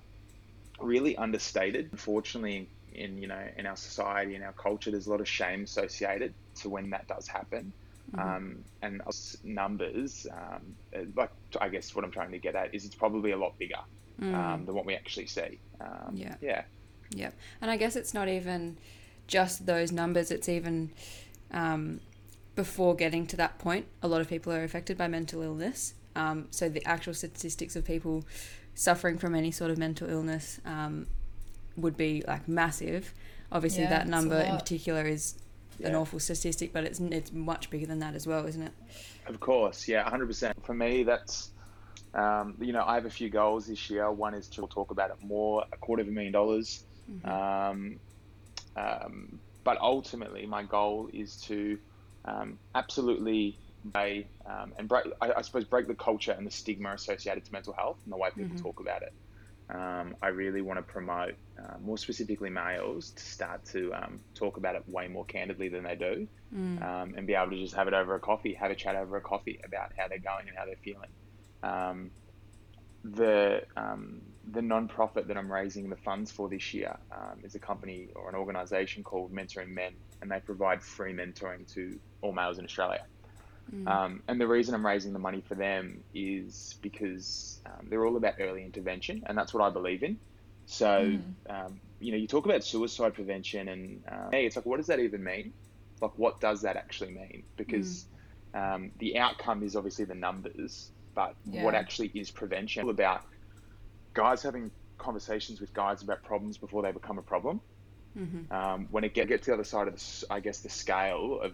Speaker 4: really understated. Unfortunately, in you know in our society in our culture, there's a lot of shame associated to when that does happen. Um, and us numbers, um, uh, like I guess what I'm trying to get at is it's probably a lot bigger um, than what we actually see. Um,
Speaker 2: Yeah.
Speaker 4: yeah,
Speaker 2: Yep. And I guess it's not even just those numbers, it's even um, before getting to that point, a lot of people are affected by mental illness. Um, so the actual statistics of people suffering from any sort of mental illness um, would be like massive. Obviously,
Speaker 3: Yeah,
Speaker 2: that number in particular is an awful statistic, but it's it's much bigger than that as well, isn't it?
Speaker 4: Of course, yeah, 100%. For me, that's, um, you know, I have a few goals this year. One is to talk about it more, a quarter of a million dollars. Um, um, but ultimately, my goal is to um, absolutely um, and break, I, I suppose, break the culture and the stigma associated to mental health and the way people talk about it. Um, I really want to promote, uh, more specifically males, to start to um, talk about it way more candidly than they do, um, and be able to just have it over a coffee, have a chat over a coffee about how they're going and how they're feeling. Um, the um, the non-profit that I'm raising the funds for this year um, is a company or an organisation called Mentoring Men, and they provide free mentoring to all males in Australia. Um, and the reason I'm raising the money for them is because um, they're all about early intervention, and that's what I believe in. So, um, you know, you talk about suicide prevention, and uh, hey, it's like, what does that even mean? Like, what does that actually mean? Because um, the outcome is obviously the numbers, but what actually is prevention? All about guys having conversations with guys about problems before they become a problem. Um, when it get, get to the other side of the, I guess, the scale of,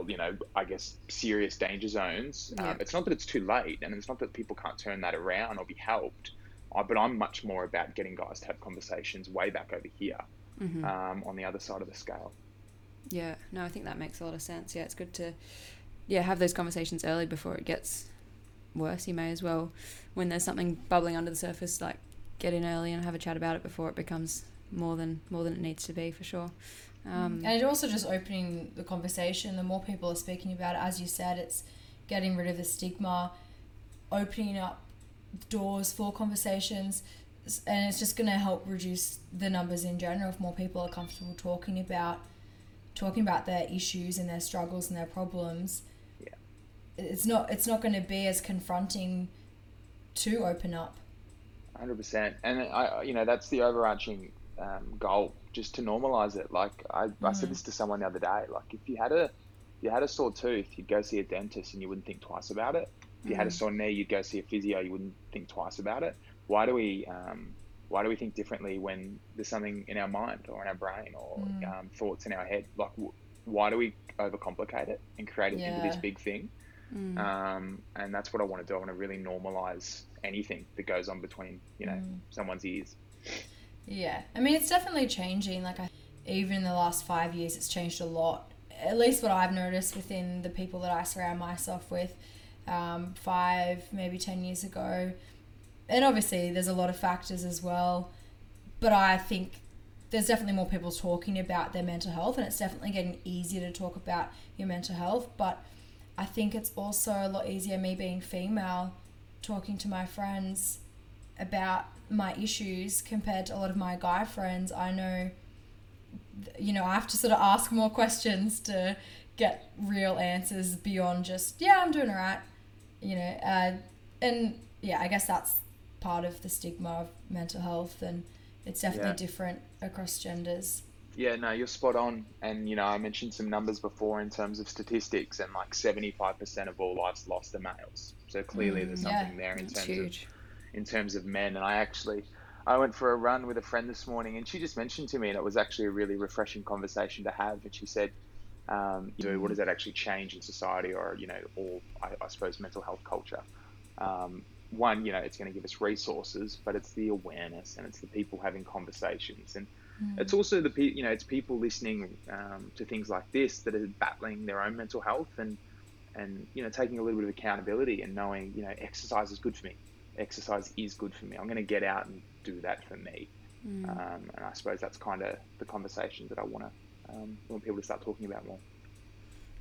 Speaker 4: of, you know, I guess, serious danger zones, um, it's not that it's too late, and it's not that people can't turn that around or be helped. Uh, but I'm much more about getting guys to have conversations way back over here um, on the other side of the scale.
Speaker 2: Yeah, no, I think that makes a lot of sense. Yeah, it's good to yeah have those conversations early before it gets worse. You may as well, when there's something bubbling under the surface, like get in early and have a chat about it before it becomes more than more than it needs to be for sure. Um,
Speaker 3: And it also just opening the conversation. The more people are speaking about it, as you said, it's getting rid of the stigma, opening up doors for conversations, and it's just going to help reduce the numbers in general if more people are comfortable talking about talking about their issues and their struggles and their problems.
Speaker 4: Yeah.
Speaker 3: It's not it's not going to be as confronting to open up.
Speaker 4: Hundred percent, and I, you know, that's the overarching um, goal, just to normalize it. Like I, I said this to someone the other day. Like if you had a, you had a sore tooth, you'd go see a dentist and you wouldn't think twice about it. If you had a sore knee, you'd go see a physio. You wouldn't think twice about it. Why do we, um, why do we think differently when there's something in our mind or in our brain or um, thoughts in our head? Like, why do we overcomplicate it and create it into this big thing? Um, and that's what I want to do. I want to really normalize anything that goes on between, you know, someone's ears.
Speaker 3: Yeah, I mean it's definitely changing. Like I, even in the last five years, it's changed a lot. At least what I've noticed within the people that I surround myself with, um, five maybe ten years ago, and obviously there's a lot of factors as well. But I think there's definitely more people talking about their mental health, and it's definitely getting easier to talk about your mental health. But I think it's also a lot easier, me being female, talking to my friends about my issues compared to a lot of my guy friends. I know, you know, I have to sort of ask more questions to get real answers beyond just, yeah, I'm doing all right, you know. Uh, and yeah, I guess that's part of the stigma of mental health, and it's definitely
Speaker 4: Yeah.
Speaker 3: different across genders.
Speaker 4: Yeah, no, you're spot on. And, you know, I mentioned some numbers before in terms of statistics, and like 75% of all lives lost are males. So clearly there's
Speaker 3: yeah,
Speaker 4: something there in terms
Speaker 2: huge.
Speaker 4: of in terms of men. And I actually, I went for a run with a friend this morning, and she just mentioned to me, and it was actually a really refreshing conversation to have. And she said, um, you know, what does that actually change in society, or you know, or I, I suppose mental health culture? Um, one, you know, it's going to give us resources, but it's the awareness and it's the people having conversations, and it's also the pe- you know, it's people listening um, to things like this that are battling their own mental health and and you know taking a little bit of accountability and knowing you know exercise is good for me exercise is good for me i'm going to get out and do that for me um, and i suppose that's kind of the conversation that i want to um, want people to start talking about more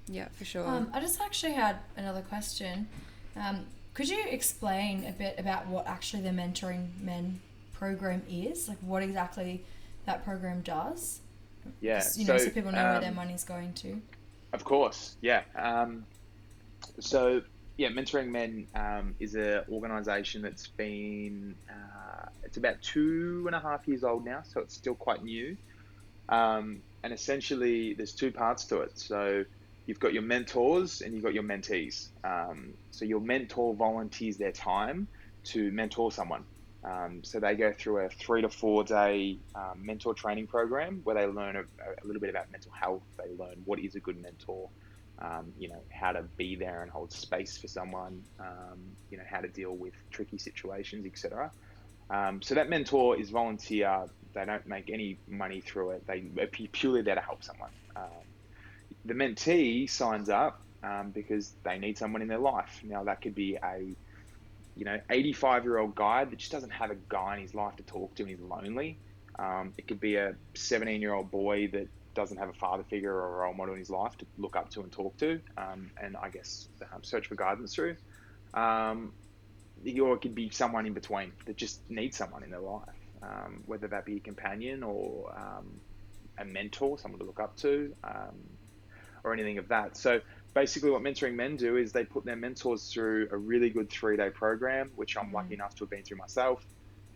Speaker 2: Yeah, for sure.
Speaker 3: Um, I just actually had another question. Um, could you explain a bit about what actually the Mentoring Men program is? Like, what exactly that program does?
Speaker 4: yeah
Speaker 3: Just, you know, so, people know where their
Speaker 4: um,
Speaker 3: money's going to.
Speaker 4: Of course, yeah. Um, so, yeah, Mentoring Men um, is an organisation that's been, uh, it's about two and a half years old now, so it's still quite new. Um, and essentially, there's two parts to it. So, you've got your mentors and you've got your mentees. Um, so, your mentor volunteers their time to mentor someone. Um, so they go through a three to four day um, mentor training program where they learn a, a, little bit about mental health. They learn what is a good mentor, um, you know, how to be there and hold space for someone, um, you know, how to deal with tricky situations, etc. Um, so that mentor is volunteer. They don't make any money through it. They are purely there to help someone. Um, the mentee signs up because they need someone in their life. Now that could be a you know, 85 year old guy that just doesn't have a guy in his life to talk to and he's lonely. Um, it could be a 17 year old boy that doesn't have a father figure or a role model in his life to look up to and talk to, um, and I guess um, search for guidance through. Um, or it could be someone in between that just needs someone in their life, um, whether that be a companion or um, a mentor, someone to look up to, or anything of that. So basically what mentoring men do is they put their mentors through a really good three day program, which I'm mm. lucky enough to have been through myself,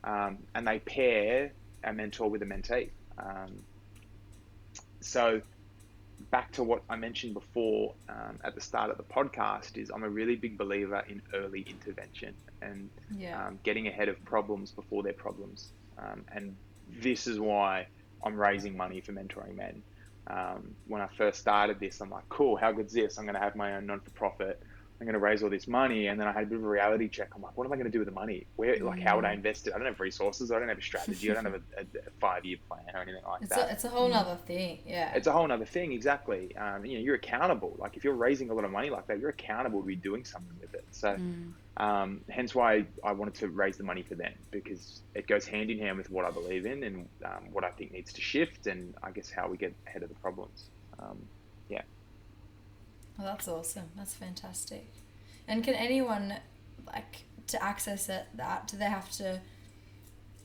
Speaker 4: um, and they pair a mentor with a mentee. Um, so back to what I mentioned before um, at the start of the podcast is I'm a really big believer in early intervention and yeah. Um, getting ahead of problems before they're problems. Um, and this is why I'm raising money for mentoring men um, when I first started this, I'm like, cool, how good's this? I'm going to have my own non for profit. I'm going to raise all this money. And then I had a bit of a reality check. I'm like, what am I going to do with the money? Where, like, how would I mm. invest it? I don't have resources. I don't have a strategy. I don't have a, a, a five year plan or anything like
Speaker 3: it's
Speaker 4: that.
Speaker 3: A, it's a whole other thing. Yeah.
Speaker 4: It's a whole other thing. Exactly. Um, you know, you're accountable. Like, if you're raising a lot of money like that, you're accountable to be doing something with it. So, mm. Um, hence why I wanted to raise the money for them because it goes hand in hand with what I believe in and um, what I think needs to shift, and I guess how we get ahead of the problems. Um, yeah.
Speaker 3: Well, that's awesome. That's fantastic. And can anyone like to access it? That do they have to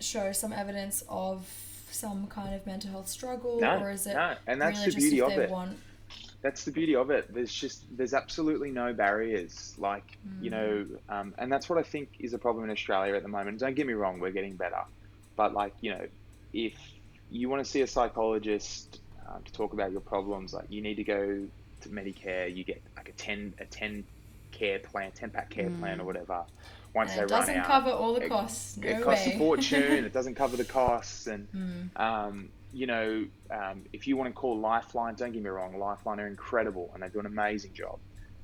Speaker 3: show some evidence of some kind of mental health struggle,
Speaker 4: no,
Speaker 3: or is it
Speaker 4: no? And that's really the beauty of it. Want... That's the beauty of it. There's just there's absolutely no barriers. Like mm. you know, um, and that's what I think is a problem in Australia at the moment. Don't get me wrong, we're getting better, but like you know, if you want to see a psychologist um, to talk about your problems, like you need to go to Medicare. You get like a ten a ten care plan, ten pack care mm. plan or whatever.
Speaker 3: Once and they run out, it doesn't cover all the costs. It, no
Speaker 4: it costs way. a fortune. it doesn't cover the costs, and mm. um, you know, um, if you want to call Lifeline, don't get me wrong, Lifeline are incredible and they do an amazing job.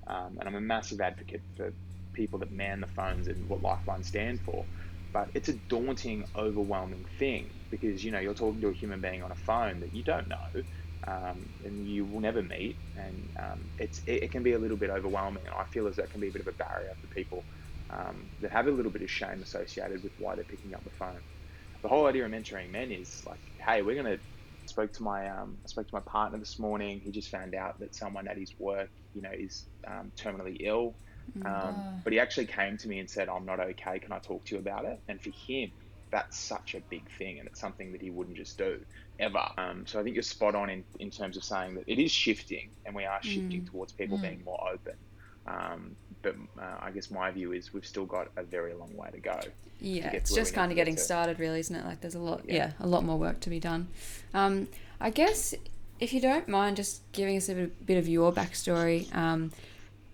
Speaker 4: Um, and I'm a massive advocate for people that man the phones and what Lifeline stand for. But it's a daunting, overwhelming thing because you know you're talking to a human being on a phone that you don't know um, and you will never meet, and um, it's it, it, can be a little bit overwhelming. And I feel as that can be a bit of a barrier for people um, that have a little bit of shame associated with why they're picking up the phone. The whole idea of mentoring men is like, hey, we're gonna. Spoke to my um, I spoke to my partner this morning. He just found out that someone at his work, you know, is um, terminally ill. Um, but he actually came to me and said, "I'm not okay. Can I talk to you about it?" And for him, that's such a big thing, and it's something that he wouldn't just do ever. Um, so I think you're spot on in, in terms of saying that it is shifting, and we are shifting mm. towards people mm. being more open. Um, but uh, I guess my view is we've still got a very long way to go.
Speaker 2: Yeah, to it's just kind of getting to. started, really, isn't it? Like there's a lot, yeah, yeah a lot more work to be done. Um, I guess if you don't mind just giving us a bit of your backstory, um,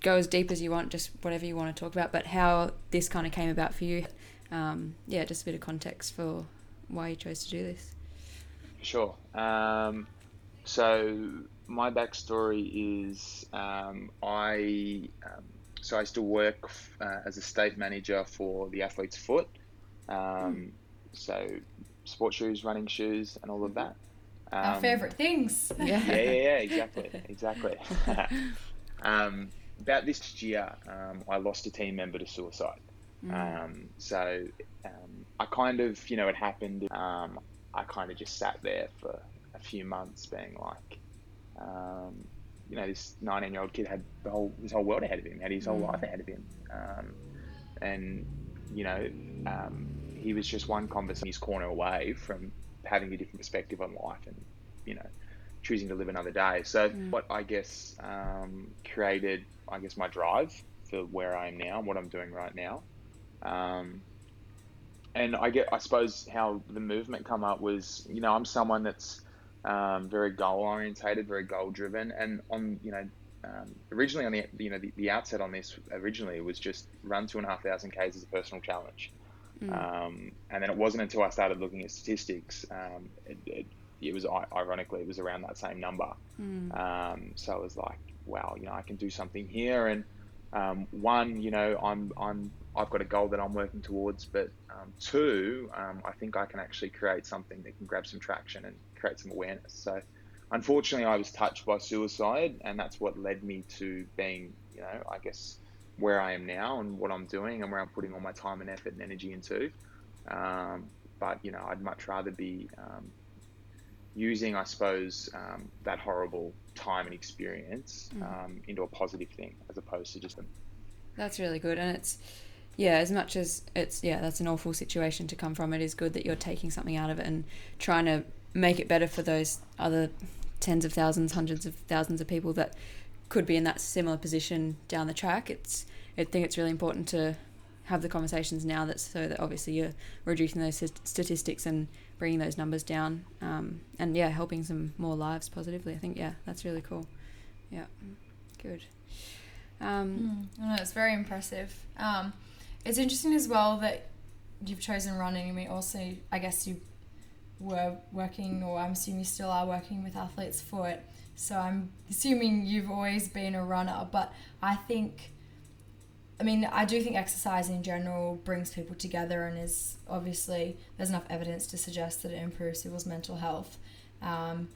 Speaker 2: go as deep as you want, just whatever you want to talk about, but how this kind of came about for you um, yeah, just a bit of context for why you chose to do this.
Speaker 4: Sure. Um, so my backstory is um, I um, so I still to work uh, as a state manager for the Athlete's Foot. Mm. So sports shoes, running shoes, and all of that.
Speaker 3: Our um, favorite things.
Speaker 4: Yeah, yeah, yeah, exactly, exactly. Um, about this year, I lost a team member to suicide. Mm. Um, so um, I kind of, you know, it happened. Um, I kind of just sat there for a few months, being like, um, you know, this 19 year old kid had the whole his whole world ahead of him, had his whole mm. life ahead of him, um, and you know, um, he was just one conversation his corner away from having a different perspective on life and you know choosing to live another day. So mm. what I guess um, created, I guess, my drive for where I am now, and what I'm doing right now, um, and I get, I suppose, how the movement come up was, you know, I'm someone that's um, very goal orientated, very goal driven, and on, you know, um, originally on the, you know, the, the outset on this originally was just run two and a half thousand k's as a personal challenge. Um, and then it wasn't until I started looking at statistics, um, it, it, it was ironically it was around that same number. Um, so I was like, wow, you know, I can do something here. And um, one, you know, I'm I'm I've got a goal that I'm working towards, but um, two, um, I think I can actually create something that can grab some traction and create some awareness. So, unfortunately, I was touched by suicide, and that's what led me to being, you know, I guess where I am now and what I'm doing and where I'm putting all my time and effort and energy into. Um, but you know, I'd much rather be um, using, I suppose, um, that horrible time and experience um, into a positive thing as opposed to just a
Speaker 2: That's really good, and it's yeah. As much as it's yeah, that's an awful situation to come from. It is good that you're taking something out of it and trying to make it better for those other tens of thousands, hundreds of thousands of people that could be in that similar position down the track. It's I think it's really important to have the conversations now that so that obviously you're reducing those statistics and bringing those numbers down um, and yeah helping some more lives positively i think yeah that's really cool yeah good um,
Speaker 3: Mm, it's very impressive. Um, it's interesting as well that you've chosen running. I mean, also, I guess you were working, or I'm assuming you still are working with athletes for it. So I'm assuming you've always been a runner. But I think, I mean, I do think exercise in general brings people together and is obviously, there's enough evidence to suggest that it improves people's mental health. Um,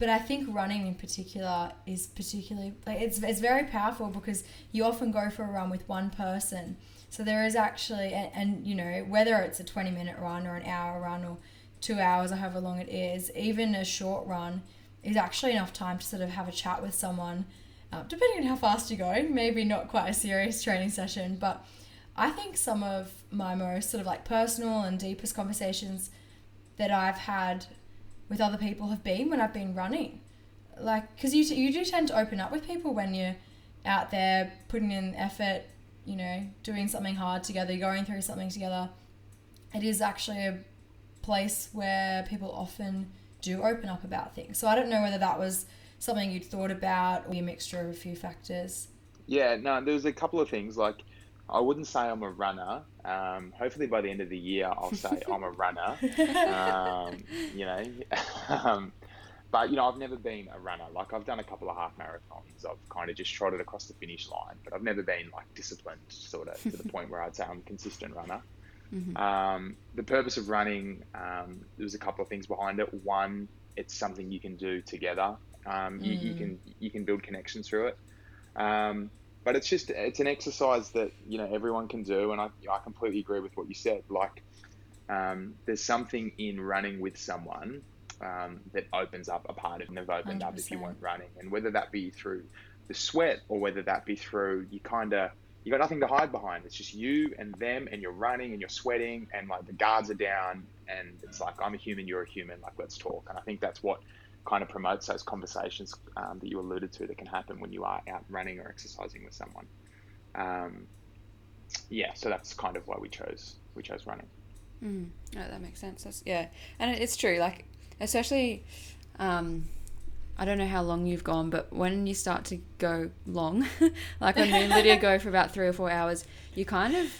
Speaker 3: but I think running in particular is particularly like it's it's very powerful because you often go for a run with one person. So there is actually and, and you know whether it's a 20 minute run or an hour run or 2 hours or however long it is, even a short run is actually enough time to sort of have a chat with someone uh, depending on how fast you're going, maybe not quite a serious training session, but I think some of my most sort of like personal and deepest conversations that I've had with other people have been when I've been running. Like, because you, you do tend to open up with people when you're out there putting in effort, you know, doing something hard together, going through something together. It is actually a place where people often do open up about things. So I don't know whether that was something you'd thought about or a mixture of a few factors.
Speaker 4: Yeah, no, there was a couple of things. Like, I wouldn't say I'm a runner. Um, hopefully, by the end of the year, I'll say I'm a runner. Um, you know, um, but you know, I've never been a runner. Like, I've done a couple of half marathons. I've kind of just trotted across the finish line, but I've never been like disciplined, sort of, to the point where I'd say I'm a consistent runner. Um, the purpose of running, um, there was a couple of things behind it. One, it's something you can do together. Um, you, you can you can build connections through it. Um, but it's just it's an exercise that you know everyone can do, and I I completely agree with what you said. Like, um, there's something in running with someone um, that opens up a part of have opened up if you weren't running, and whether that be through the sweat or whether that be through you kind of you got nothing to hide behind. It's just you and them, and you're running and you're sweating, and like the guards are down, and it's like I'm a human, you're a human. Like let's talk. And I think that's what kind of promotes those conversations um, that you alluded to that can happen when you are out running or exercising with someone. Um, yeah, so that's kind of why we chose we chose running.
Speaker 2: Mm, no, that makes sense. That's, yeah, and it's true. Like, especially, um, I don't know how long you've gone, but when you start to go long, like when me and Lydia go for about three or four hours, you kind of,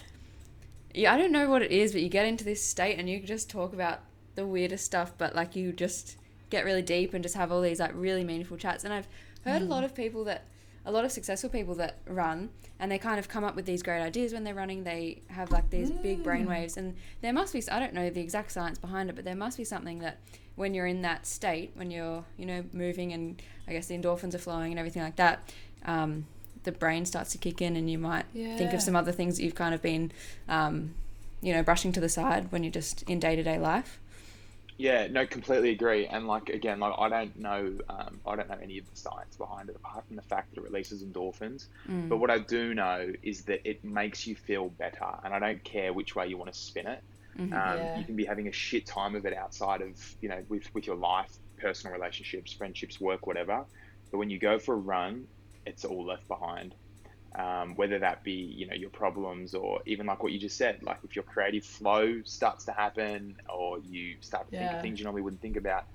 Speaker 2: yeah, I don't know what it is, but you get into this state and you just talk about the weirdest stuff, but like you just get really deep and just have all these like really meaningful chats. And I've heard a lot of people that, a lot of successful people that run and they kind of come up with these great ideas when they're running. They have like these big brain waves, and there must be, I don't know the exact science behind it, but there must be something that when you're in that state, when you're, you know, moving and I guess the endorphins are flowing and everything like that, um, the brain starts to kick in and you might think of some other things that you've kind of been, um, you know, brushing to the side when you're just in day to day life.
Speaker 4: Yeah, no, completely agree. And like again, like I don't know, um, I don't know any of the science behind it apart from the fact that it releases endorphins. But what I do know is that it makes you feel better, and I don't care which way you want to spin it. Um,
Speaker 3: Yeah.
Speaker 4: You can be having a shit time of it outside of you know with with your life, personal relationships, friendships, work, whatever. But when you go for a run, it's all left behind. Um, whether that be you know your problems or even like what you just said, like if your creative flow starts to happen or you start to think of things you normally wouldn't think about.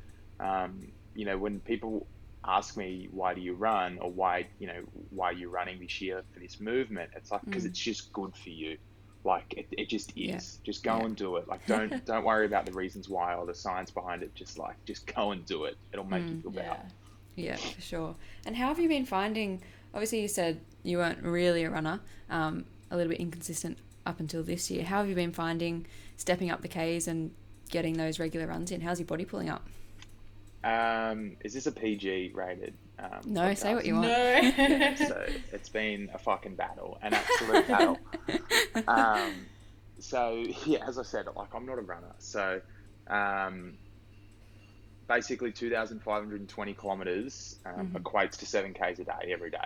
Speaker 4: Um, you know when people ask me why do you run or why you know why are you running this year for this movement, it's like because
Speaker 2: Mm.
Speaker 4: it's just good for you Like it, it just is.
Speaker 2: Yeah.
Speaker 4: Just go
Speaker 2: Yeah.
Speaker 4: and do it. Like don't don't worry about the reasons why or the science behind it. Just like just go and do it. It'll make
Speaker 2: Mm.
Speaker 4: you feel better.
Speaker 3: Yeah.
Speaker 2: Yeah, for sure. And how have you been finding? Obviously, you said you weren't really a runner, um, a little bit inconsistent up until this year. How have you been finding stepping up the Ks and getting those regular runs in? How's your body pulling up?
Speaker 4: Um, is this a PG rated? Um,
Speaker 2: No, say what you want.
Speaker 3: No.
Speaker 4: so it's been a fucking battle, an absolute battle. Um, so yeah, as I said, like I'm not a runner, so um, basically 2,520 kilometers um,
Speaker 2: Mhm.
Speaker 4: equates to seven k's a day every day.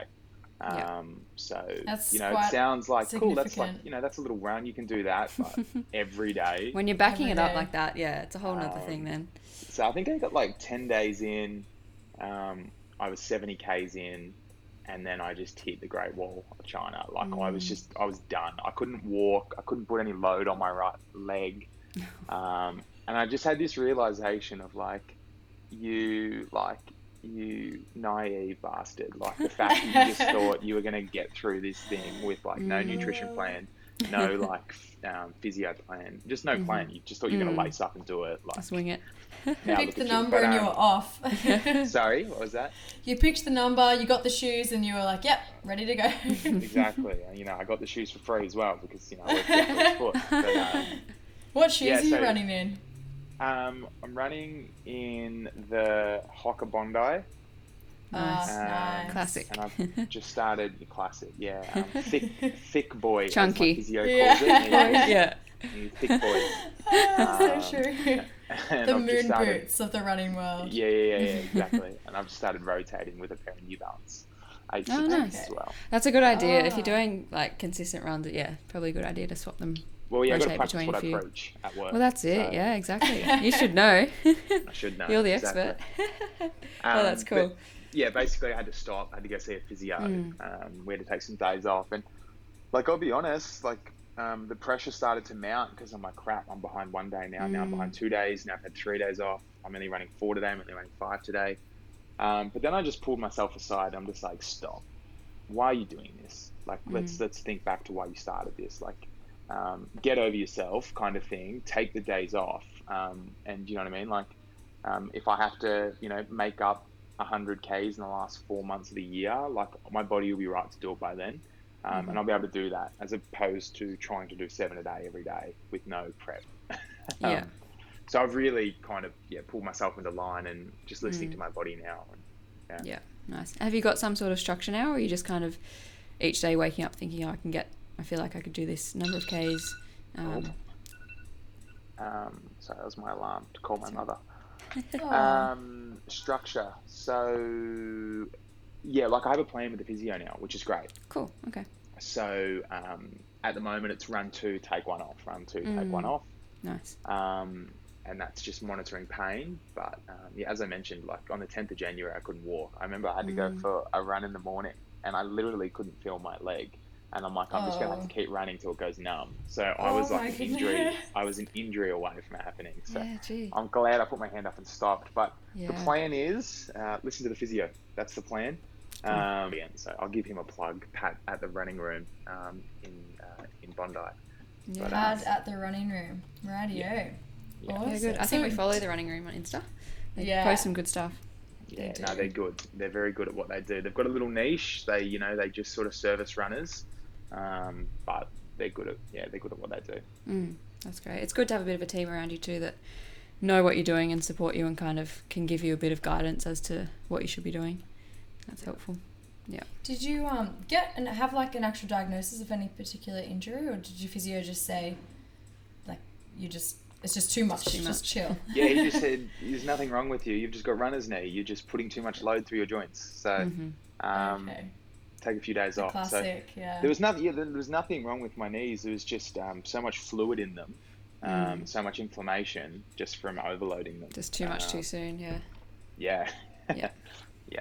Speaker 4: Um,
Speaker 2: Yeah.
Speaker 4: So
Speaker 3: That's
Speaker 4: you know, it sounds like cool. That's like you know, that's a little run. You can do that, but every day.
Speaker 2: When you're backing
Speaker 3: Every
Speaker 2: it up
Speaker 3: day.
Speaker 2: like that, yeah, it's a whole nother thing
Speaker 4: Um,
Speaker 2: then.
Speaker 4: So I think I got like 10 days in. Um, I was 70 Ks in, and then I just hit the Great Wall of China. Like I was
Speaker 2: Mm.
Speaker 4: just, I was done. I couldn't walk. I couldn't put any load on my right leg. Um, and I just had this realization of like, you, like, you naive bastard. Like the fact that you just thought you were going to get through this thing with like no nutrition
Speaker 3: Mm.
Speaker 4: plan, no like um, physio plan, just no
Speaker 2: Mhm.
Speaker 4: plan. You just thought you were going
Speaker 2: Mm.
Speaker 4: to lace up and do it. Like,
Speaker 2: Swing it.
Speaker 4: now
Speaker 3: picked
Speaker 4: look
Speaker 3: the number
Speaker 4: But,
Speaker 3: and you
Speaker 4: um,
Speaker 3: were off.
Speaker 4: Sorry, what was that?
Speaker 3: you picked the number, you got the shoes, and you were like, "Yep, ready to go."
Speaker 4: Exactly. And, you know, I got the shoes for free as well because you know I worked out foot. But, um,
Speaker 3: what shoes
Speaker 4: Yeah,
Speaker 3: are you
Speaker 4: so-
Speaker 3: running in?
Speaker 4: Um, I'm running in the Hoka Bondi,
Speaker 2: Nice.
Speaker 3: Ah,
Speaker 4: Um,
Speaker 3: nice.
Speaker 2: Classic.
Speaker 4: and I've just started the classic. Yeah, um, thick, thick boy. as my
Speaker 2: Chunky.
Speaker 4: physio
Speaker 3: Yeah.
Speaker 4: calls it. Yeah,
Speaker 2: yeah.
Speaker 4: you thick boy.
Speaker 3: Ah,
Speaker 4: Um,
Speaker 3: so true.
Speaker 4: And
Speaker 3: the
Speaker 4: I've
Speaker 3: moon
Speaker 4: started-
Speaker 3: boots of the running world.
Speaker 4: Yeah, yeah, yeah, yeah, exactly. and I've just started rotating with a pair of New Balance.
Speaker 2: Oh, nice.
Speaker 4: as well.
Speaker 2: That's a good idea. If
Speaker 3: Ah.
Speaker 2: you're doing like consistent runs, yeah, probably a good idea to swap them.
Speaker 4: Well, yeah, I've got to
Speaker 2: Rotate
Speaker 4: practice
Speaker 2: between
Speaker 4: what
Speaker 2: a
Speaker 4: I
Speaker 2: few.
Speaker 4: at work.
Speaker 2: Well, that's it.
Speaker 4: so
Speaker 2: Yeah, exactly. You should know.
Speaker 4: I should know.
Speaker 2: You're the
Speaker 4: exactly.
Speaker 2: expert. oh,
Speaker 4: Um,
Speaker 2: that's
Speaker 4: but-
Speaker 2: cool.
Speaker 4: yeah, basically I had to stop. I had to go see a physio.
Speaker 2: Mm.
Speaker 4: Um, we had to take some days off, and like I'll be honest, like um, the pressure started to mount because I'm like, crap, I'm behind one day now. Now I'm
Speaker 2: Mm.
Speaker 4: behind two days. Now I've had three days off. I'm only running four today. I'm only running five today. Um, but then I just pulled myself aside. I'm just like, stop. Why are you doing this? Like, let's
Speaker 2: Mm.
Speaker 4: let's think back to why you started this. Like, um, get over yourself, kind of thing. Take the days off, um, and you know what I mean. Like, um, if I have to, you know, make up 100 Ks in the last four months of the year, like my body will be right to do it by then. Um, And I'll be able to do that as opposed to trying to do seven a day every day with no prep. Um,
Speaker 2: Yeah.
Speaker 4: So I've really kind of yeah pulled myself into line and just listening
Speaker 2: Mm.
Speaker 4: to my body now. And,
Speaker 2: Yeah. Nice. Have you got some sort of structure now, or are you just kind of each day waking up thinking, oh, I can get, I feel like I could do this number of Ks? Um,
Speaker 4: um, so that was my alarm to call my mother. Um, structure. So yeah, like I have a plan with the physio now, which is great.
Speaker 2: cool. Okay.
Speaker 4: So um, at the moment, it's run two, take one off, run two, take
Speaker 2: Mm.
Speaker 4: one off.
Speaker 2: Nice.
Speaker 4: um, and that's just monitoring pain. But um, yeah, as I mentioned, like on the 10th of January, I couldn't walk. I remember I had to go
Speaker 2: Mm.
Speaker 4: for a run in the morning, and I literally couldn't feel my leg. And I'm like, I'm just gonna have to
Speaker 3: Oh.
Speaker 4: keep running till it goes numb. So I
Speaker 3: Oh
Speaker 4: was like an injury.
Speaker 3: goodness.
Speaker 4: I was an injury away from it happening. So
Speaker 2: Yeah.
Speaker 4: I'm glad I put my hand up and stopped. But
Speaker 2: Yeah.
Speaker 4: the plan is uh, listen to the physio. That's the plan. Um, yeah, so I'll give him a plug, Pat, at the running room um, in uh, in Bondi.
Speaker 2: Yeah.
Speaker 4: but,
Speaker 3: Ad at the running room. Radio.
Speaker 4: Yeah.
Speaker 2: Yeah,
Speaker 3: Awesome.
Speaker 2: good. I think we follow the running room on Insta. They
Speaker 3: Yeah.
Speaker 2: post some good stuff.
Speaker 4: Yeah,
Speaker 3: They
Speaker 4: no, they're good. They're very good at what they do. They've got a little niche. They, you know, they just sort of service runners, um, but they're good at yeah, they're good at what they do.
Speaker 2: Mm, that's great. It's good to have a bit of a team around you too that know what you're doing and support you and kind of can give you a bit of guidance as to what you should be doing. That's helpful. Yeah.
Speaker 3: Did you um get and have like an actual diagnosis of any particular injury, or did your physio just say, like, you just it's just too much,
Speaker 2: too
Speaker 3: just
Speaker 2: much.
Speaker 3: chill?
Speaker 4: Yeah, he just said there's nothing wrong with you. You've just got runner's knee. You're just putting too much load through your joints. So
Speaker 2: hmm
Speaker 4: um,
Speaker 3: okay.
Speaker 4: Take a few days
Speaker 3: The
Speaker 4: off. So
Speaker 3: classic, yeah.
Speaker 4: there was nothing. Yeah, there was nothing wrong with my knees. There was just um, so much fluid in them, um,
Speaker 2: Mm.
Speaker 4: so much inflammation just from overloading them.
Speaker 2: Just too much
Speaker 4: Um,
Speaker 2: too soon. Yeah.
Speaker 4: Yeah.
Speaker 2: Yeah. yeah.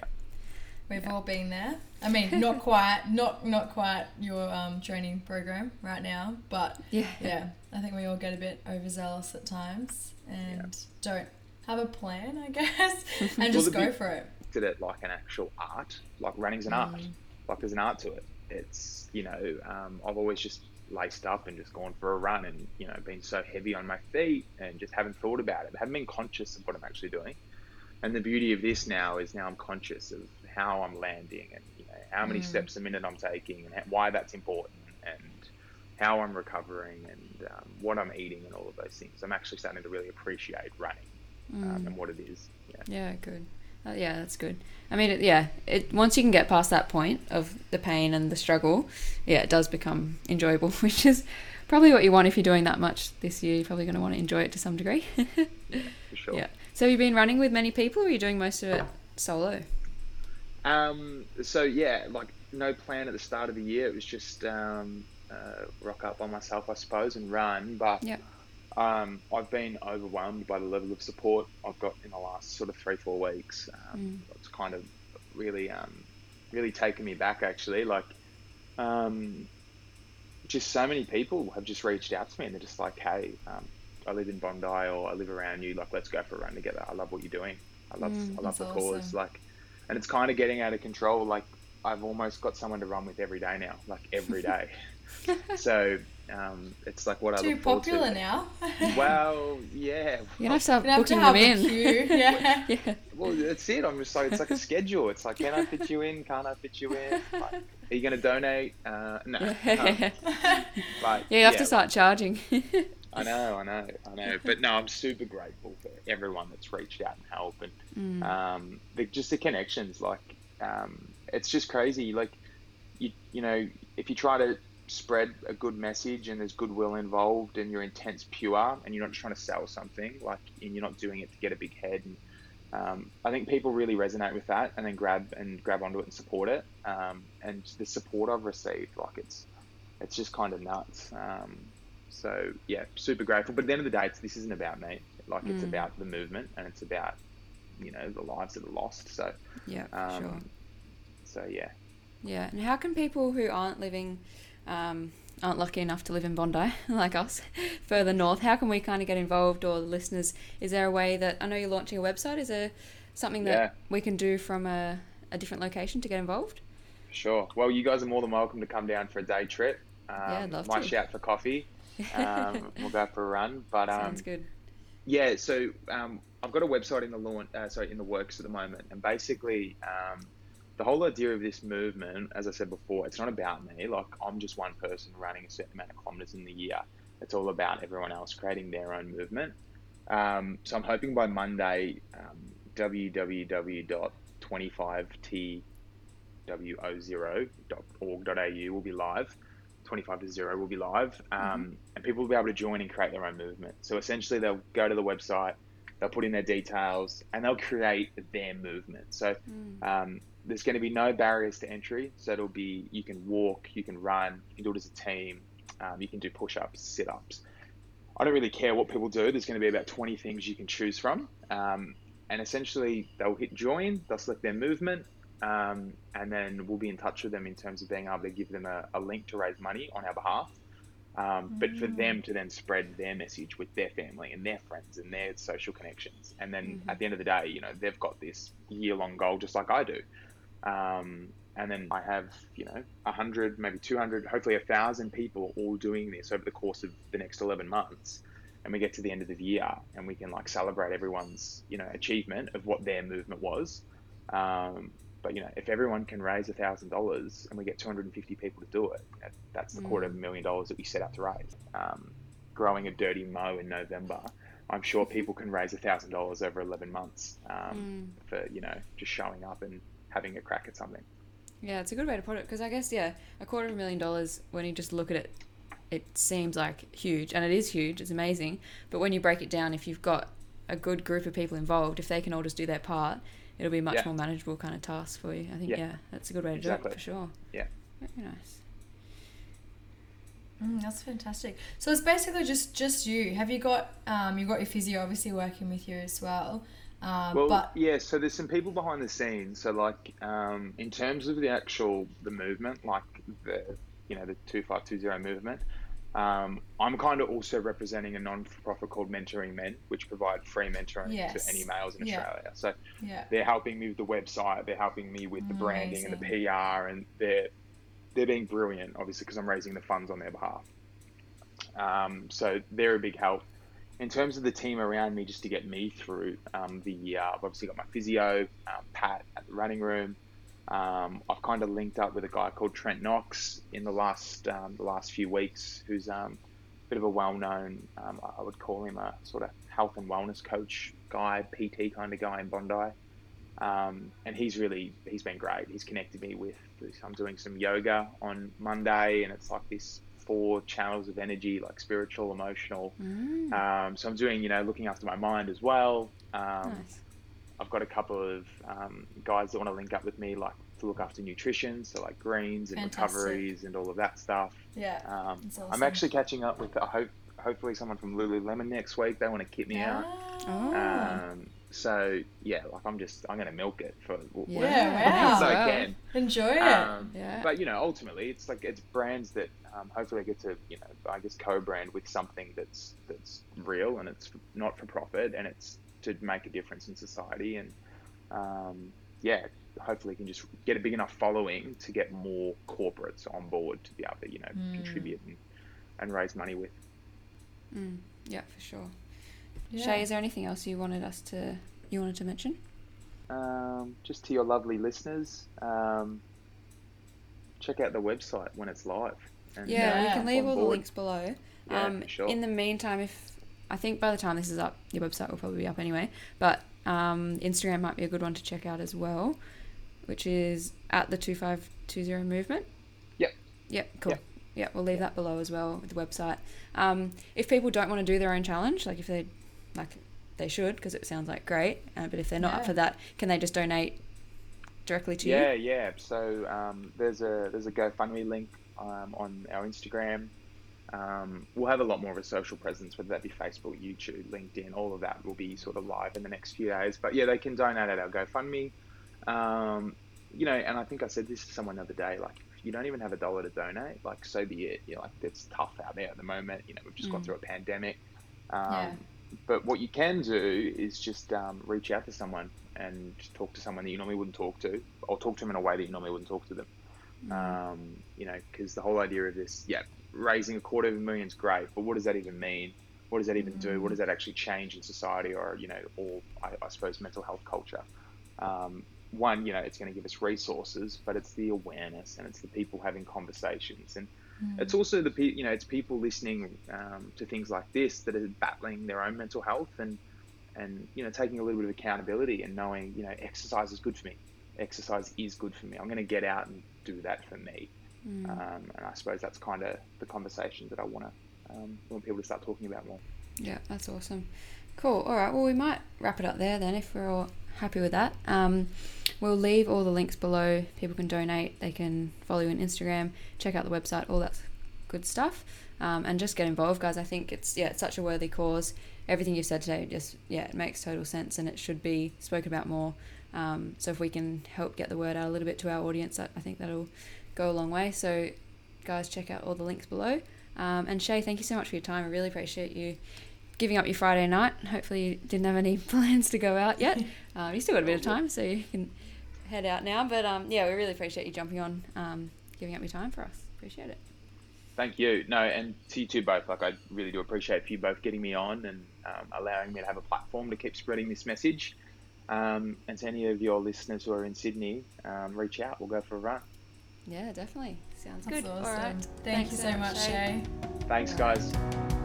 Speaker 3: We've all been there. I mean, not quite, not not quite your um, training program right now, but
Speaker 2: Yeah.
Speaker 3: yeah, I think we all get a bit overzealous at times and don't have a plan, I guess, and just go
Speaker 4: big-
Speaker 3: for it.
Speaker 4: Did it like an actual art. Like running's an art.
Speaker 3: Mm.
Speaker 4: Like there's an art to it. It's you know um, I've always just laced up and just gone for a run and you know been so heavy on my feet and just haven't thought about it. I haven't been conscious of what I'm actually doing. And the beauty of this now is now I'm conscious of how I'm landing and you know how many
Speaker 3: Mm.
Speaker 4: steps a minute I'm taking and why that's important and how I'm recovering and um, what I'm eating and all of those things. I'm actually starting to really appreciate running um, and what it is. Yeah.
Speaker 2: Yeah, good. Uh, yeah, that's good. I mean, it, yeah, it once you can get past that point of the pain and the struggle, yeah, it does become enjoyable, which is probably what you want if you're doing that much this year. You're probably going to want to enjoy it to some degree.
Speaker 4: For sure.
Speaker 2: Yeah. So have you been running with many people, or are you doing most of it solo?
Speaker 4: Um, so yeah, like no plan at the start of the year. It was just um, uh, rock up by myself, I suppose, and run. But
Speaker 2: Yep.
Speaker 4: Um, I've been overwhelmed by the level of support I've got in the last sort of three, four weeks. Um, It's kind of really, um, really taken me back actually. Like, um, just so many people have just reached out to me and they're just like, hey, um, I live in Bondi or I live around you. Like, let's go for a run together. I love what you're doing. I love, I love the cause. Like, and it's kind of getting out of control. Like, I've almost got someone to run with every day now, like every day. so um, it's like what I
Speaker 3: Too
Speaker 4: look
Speaker 3: popular
Speaker 4: to.
Speaker 3: now.
Speaker 4: Well, yeah.
Speaker 2: You're gonna have to start
Speaker 3: You have to
Speaker 2: booking
Speaker 3: have
Speaker 2: them in.
Speaker 3: queue. Yeah.
Speaker 2: yeah.
Speaker 4: Well, that's it. I'm just like it's like a schedule. It's like, can I fit you in? Can't I fit you in? Like, are you going to donate? Uh, no. Um,
Speaker 2: yeah, you have to start charging.
Speaker 4: I know, I know, I know. But no, I'm super grateful for everyone that's reached out and helped, and um, the, just the connections. Like, um, it's just crazy. Like, you you know, if you try to spread a good message and there's goodwill involved, and your intent's pure, and you're not just trying to sell something, like, and you're not doing it to get a big head. And um, I think people really resonate with that, and then grab and grab onto it and support it. Um, and the support I've received, like, it's it's just kind of nuts. Um, so yeah, super grateful. But at the end of the day, it's, this isn't about me. Like it's about the movement, and it's about you know the lives that are lost. So
Speaker 2: yeah,
Speaker 4: um,
Speaker 2: sure.
Speaker 4: so yeah.
Speaker 2: Yeah, and how can people who aren't living, um, aren't lucky enough to live in Bondi like us, further north, how can we kind of get involved, or the listeners? Is there a way that I know you're launching a website? Is there something that
Speaker 4: Yeah.
Speaker 2: we can do from a, a different location to get involved?
Speaker 4: Sure. Well, you guys are more than welcome to come down for a day trip. Um,
Speaker 2: Yeah, I'd love
Speaker 4: might
Speaker 2: to.
Speaker 4: shout for coffee. Um, we'll go for a run. But um,
Speaker 2: Sounds good.
Speaker 4: Yeah, so um, I've got a website in the launch, uh, sorry, in the works at the moment, and basically, um, the whole idea of this movement, as I said before, it's not about me. Like I'm just one person running a certain amount of kilometers in the year. It's all about everyone else creating their own movement. Um, so I'm hoping by Monday, um, www.25twozero.org.au will be live. 25 to 0 will be live um, and people will be able to join and create their own movement so essentially they'll go to the website they'll put in their details and they'll create their movement so um, there's going to be no barriers to entry. So it'll be you can walk you can run you can do it as a team um, you can do push-ups sit-ups. I don't really care what people do. There's going to be about 20 things you can choose from. Um, and essentially they'll hit join they'll select their movement um, and then we'll be in touch with them in terms of being able to give them a, a link to raise money on our behalf. Um, But for them to then spread their message with their family and their friends and their social connections, and then at the end of the day, you know, they've got this year-long goal just like I do. Um, and then I have, you know, a hundred, maybe two hundred, hopefully a thousand people all doing this over the course of the next eleven months. And we get to the end of the year, and we can like celebrate everyone's, you know, achievement of what their movement was. Um, but you know, if everyone can raise a thousand dollars and we get 250 people to do it, that's the quarter of a million dollars that we set out to raise. Um, growing a dirty mo in November, I'm sure people can raise a thousand dollars over 11 months um, for you know just showing up and having a crack at something.
Speaker 2: Yeah, it's a good way to put it because I guess yeah, a quarter of a million dollars when you just look at it, it seems like huge, and it is huge. It's amazing, but when you break it down, if you've got a good group of people involved, if they can all just do their part, it'll be a much
Speaker 4: Yeah.
Speaker 2: more manageable kind of task for you. I think
Speaker 4: Yeah.
Speaker 2: yeah, that's a good way to
Speaker 4: Exactly.
Speaker 2: do it for sure.
Speaker 4: Yeah.
Speaker 2: Very nice.
Speaker 3: Mm, that's fantastic. So it's basically just just you. Have you got um you got your physio obviously working with you as well. Um,
Speaker 4: Well,
Speaker 3: but
Speaker 4: yeah. So there's some people behind the scenes. So like, um, in terms of the actual the movement, like the you know the two five two zero movement, um, I'm kind of also representing a non-profit called Mentoring Men, which provide free mentoring
Speaker 3: Yes.
Speaker 4: to any males in
Speaker 3: Yeah.
Speaker 4: Australia. So
Speaker 3: yeah.
Speaker 4: they're helping me with the website, they're helping me with the branding and the PR, and they're they're being brilliant, obviously, because I'm raising the funds on their behalf. Um, so they're a big help. In terms of the team around me, just to get me through um, the year, I've obviously got my physio, um, Pat at the running room. Um, I've kind of linked up with a guy called Trent Knox in the last um, the last few weeks, who's um, a bit of a well-known, um, I would call him a sort of health and wellness coach guy, PT kind of guy in Bondi. Um, and he's really he's been great. He's connected me with. I'm doing some yoga on Monday, and it's like this four channels of energy, like spiritual, emotional.
Speaker 2: Mm.
Speaker 4: Um, so I'm doing, you know, looking after my mind as well. Um,
Speaker 2: nice.
Speaker 4: I've got a couple of um, guys that want to link up with me, like to look after nutrition, so like greens and
Speaker 3: Fantastic.
Speaker 4: recoveries and all of that stuff.
Speaker 3: Yeah.
Speaker 4: Um,
Speaker 3: That's
Speaker 4: I'm actually catching up with, I hope, hopefully someone from Lululemon next week. They want to kit me out.
Speaker 2: Oh.
Speaker 4: So yeah, like I'm just, I'm gonna milk it for
Speaker 2: Yeah,
Speaker 3: wow.
Speaker 4: I
Speaker 2: Wow.
Speaker 4: can.
Speaker 3: Enjoy it.
Speaker 4: Um,
Speaker 2: Yeah.
Speaker 4: But you know, ultimately, it's like it's brands that um, hopefully I get to you know I guess co-brand with something that's that's real and it's not for profit and it's to make a difference in society and um, yeah, hopefully can just get a big enough following to get more corporates on board to be able to you know
Speaker 3: Mm.
Speaker 4: contribute and, and raise money with.
Speaker 2: Mm. Yeah, for sure.
Speaker 3: Yeah.
Speaker 2: Shay, is there anything else you wanted us to you wanted to mention?
Speaker 4: Um, just to your lovely listeners, um, check out the website when it's live. And,
Speaker 2: Yeah, we can leave
Speaker 4: on
Speaker 2: all the links below.
Speaker 4: Yeah,
Speaker 2: um,
Speaker 4: sure.
Speaker 2: In the meantime, if I think by the time this is up, your website will probably be up anyway. But um, Instagram might be a good one to check out as well, which is at the two five two zero movement.
Speaker 4: Yep.
Speaker 2: Yep. Cool.
Speaker 4: Yep.
Speaker 2: Yeah, we'll leave that below as well with the website. Um, if people don't want to do their own challenge, like if they, like they should, because it sounds like great. Uh, but if they're not up for that, can they just donate directly to
Speaker 4: Yeah,
Speaker 2: you?
Speaker 4: yeah. Yeah. So um, there's a there's a GoFundMe link um, on our Instagram. Um, we'll have a lot more of a social presence, whether that be Facebook, YouTube, LinkedIn, all of that will be sort of live in the next few days. But yeah, they can donate at our GoFundMe. Um, you know, and I think I said this to someone the other day, like if you don't even have a dollar to donate, like so be it. You know, like it's tough out there at the moment. You know, we've just gone
Speaker 2: Mm.
Speaker 4: through a pandemic. Um,
Speaker 3: Yeah.
Speaker 4: But what you can do is just um, reach out to someone and talk to someone that you normally wouldn't talk to, or talk to them in a way that you normally wouldn't talk to them. Um, you know, because the whole idea of this, yeah, raising a quarter of a million is great, but what does that even mean? What does that even do? What does that actually change in society, or you know, or I, I suppose mental health culture? Um, one, you know, it's going to give us resources, but it's the awareness and it's the people having conversations, and it's also the you know, it's people listening um, to things like this that are battling their own mental health and and you know, taking a little bit of accountability and knowing, you know, exercise is good for me. Exercise is good for me. I'm going to get out and do that for me.
Speaker 2: Mm.
Speaker 4: Um, and I suppose that's kind of the conversation that I want to um, want people to start talking about more.
Speaker 2: Yeah, that's awesome. Cool. All right. Well, we might wrap it up there then if we're all happy with that. Um, we'll leave all the links below. People can donate. They can follow you on Instagram. Check out the website. All that good stuff. Um, and just get involved, guys. I think it's yeah, it's such a worthy cause. Everything you've said today just yeah, it makes total sense, and it should be spoken about more. Um, so if we can help get the word out a little bit to our audience, I, I think that'll go a long way. So, guys, check out all the links below. Um, and Shay, thank you so much for your time. I really appreciate you giving up your Friday night. Hopefully, you didn't have any plans to go out yet. Um, you still got a bit of time, so you can head out now. But um, yeah, we really appreciate you jumping on, um, giving up your time for us. Appreciate it.
Speaker 4: Thank you. No, and to you two both. Like I really do appreciate you both getting me on and um, allowing me to have a platform to keep spreading this message. Um, and to any of your listeners who are in Sydney, um, reach out. We'll go for a run.
Speaker 2: Yeah, definitely. Sounds
Speaker 3: That's
Speaker 2: good.
Speaker 3: awesome.
Speaker 2: All right.
Speaker 3: Thank you
Speaker 2: Thanks
Speaker 3: so much, Shay.
Speaker 4: Thanks, guys.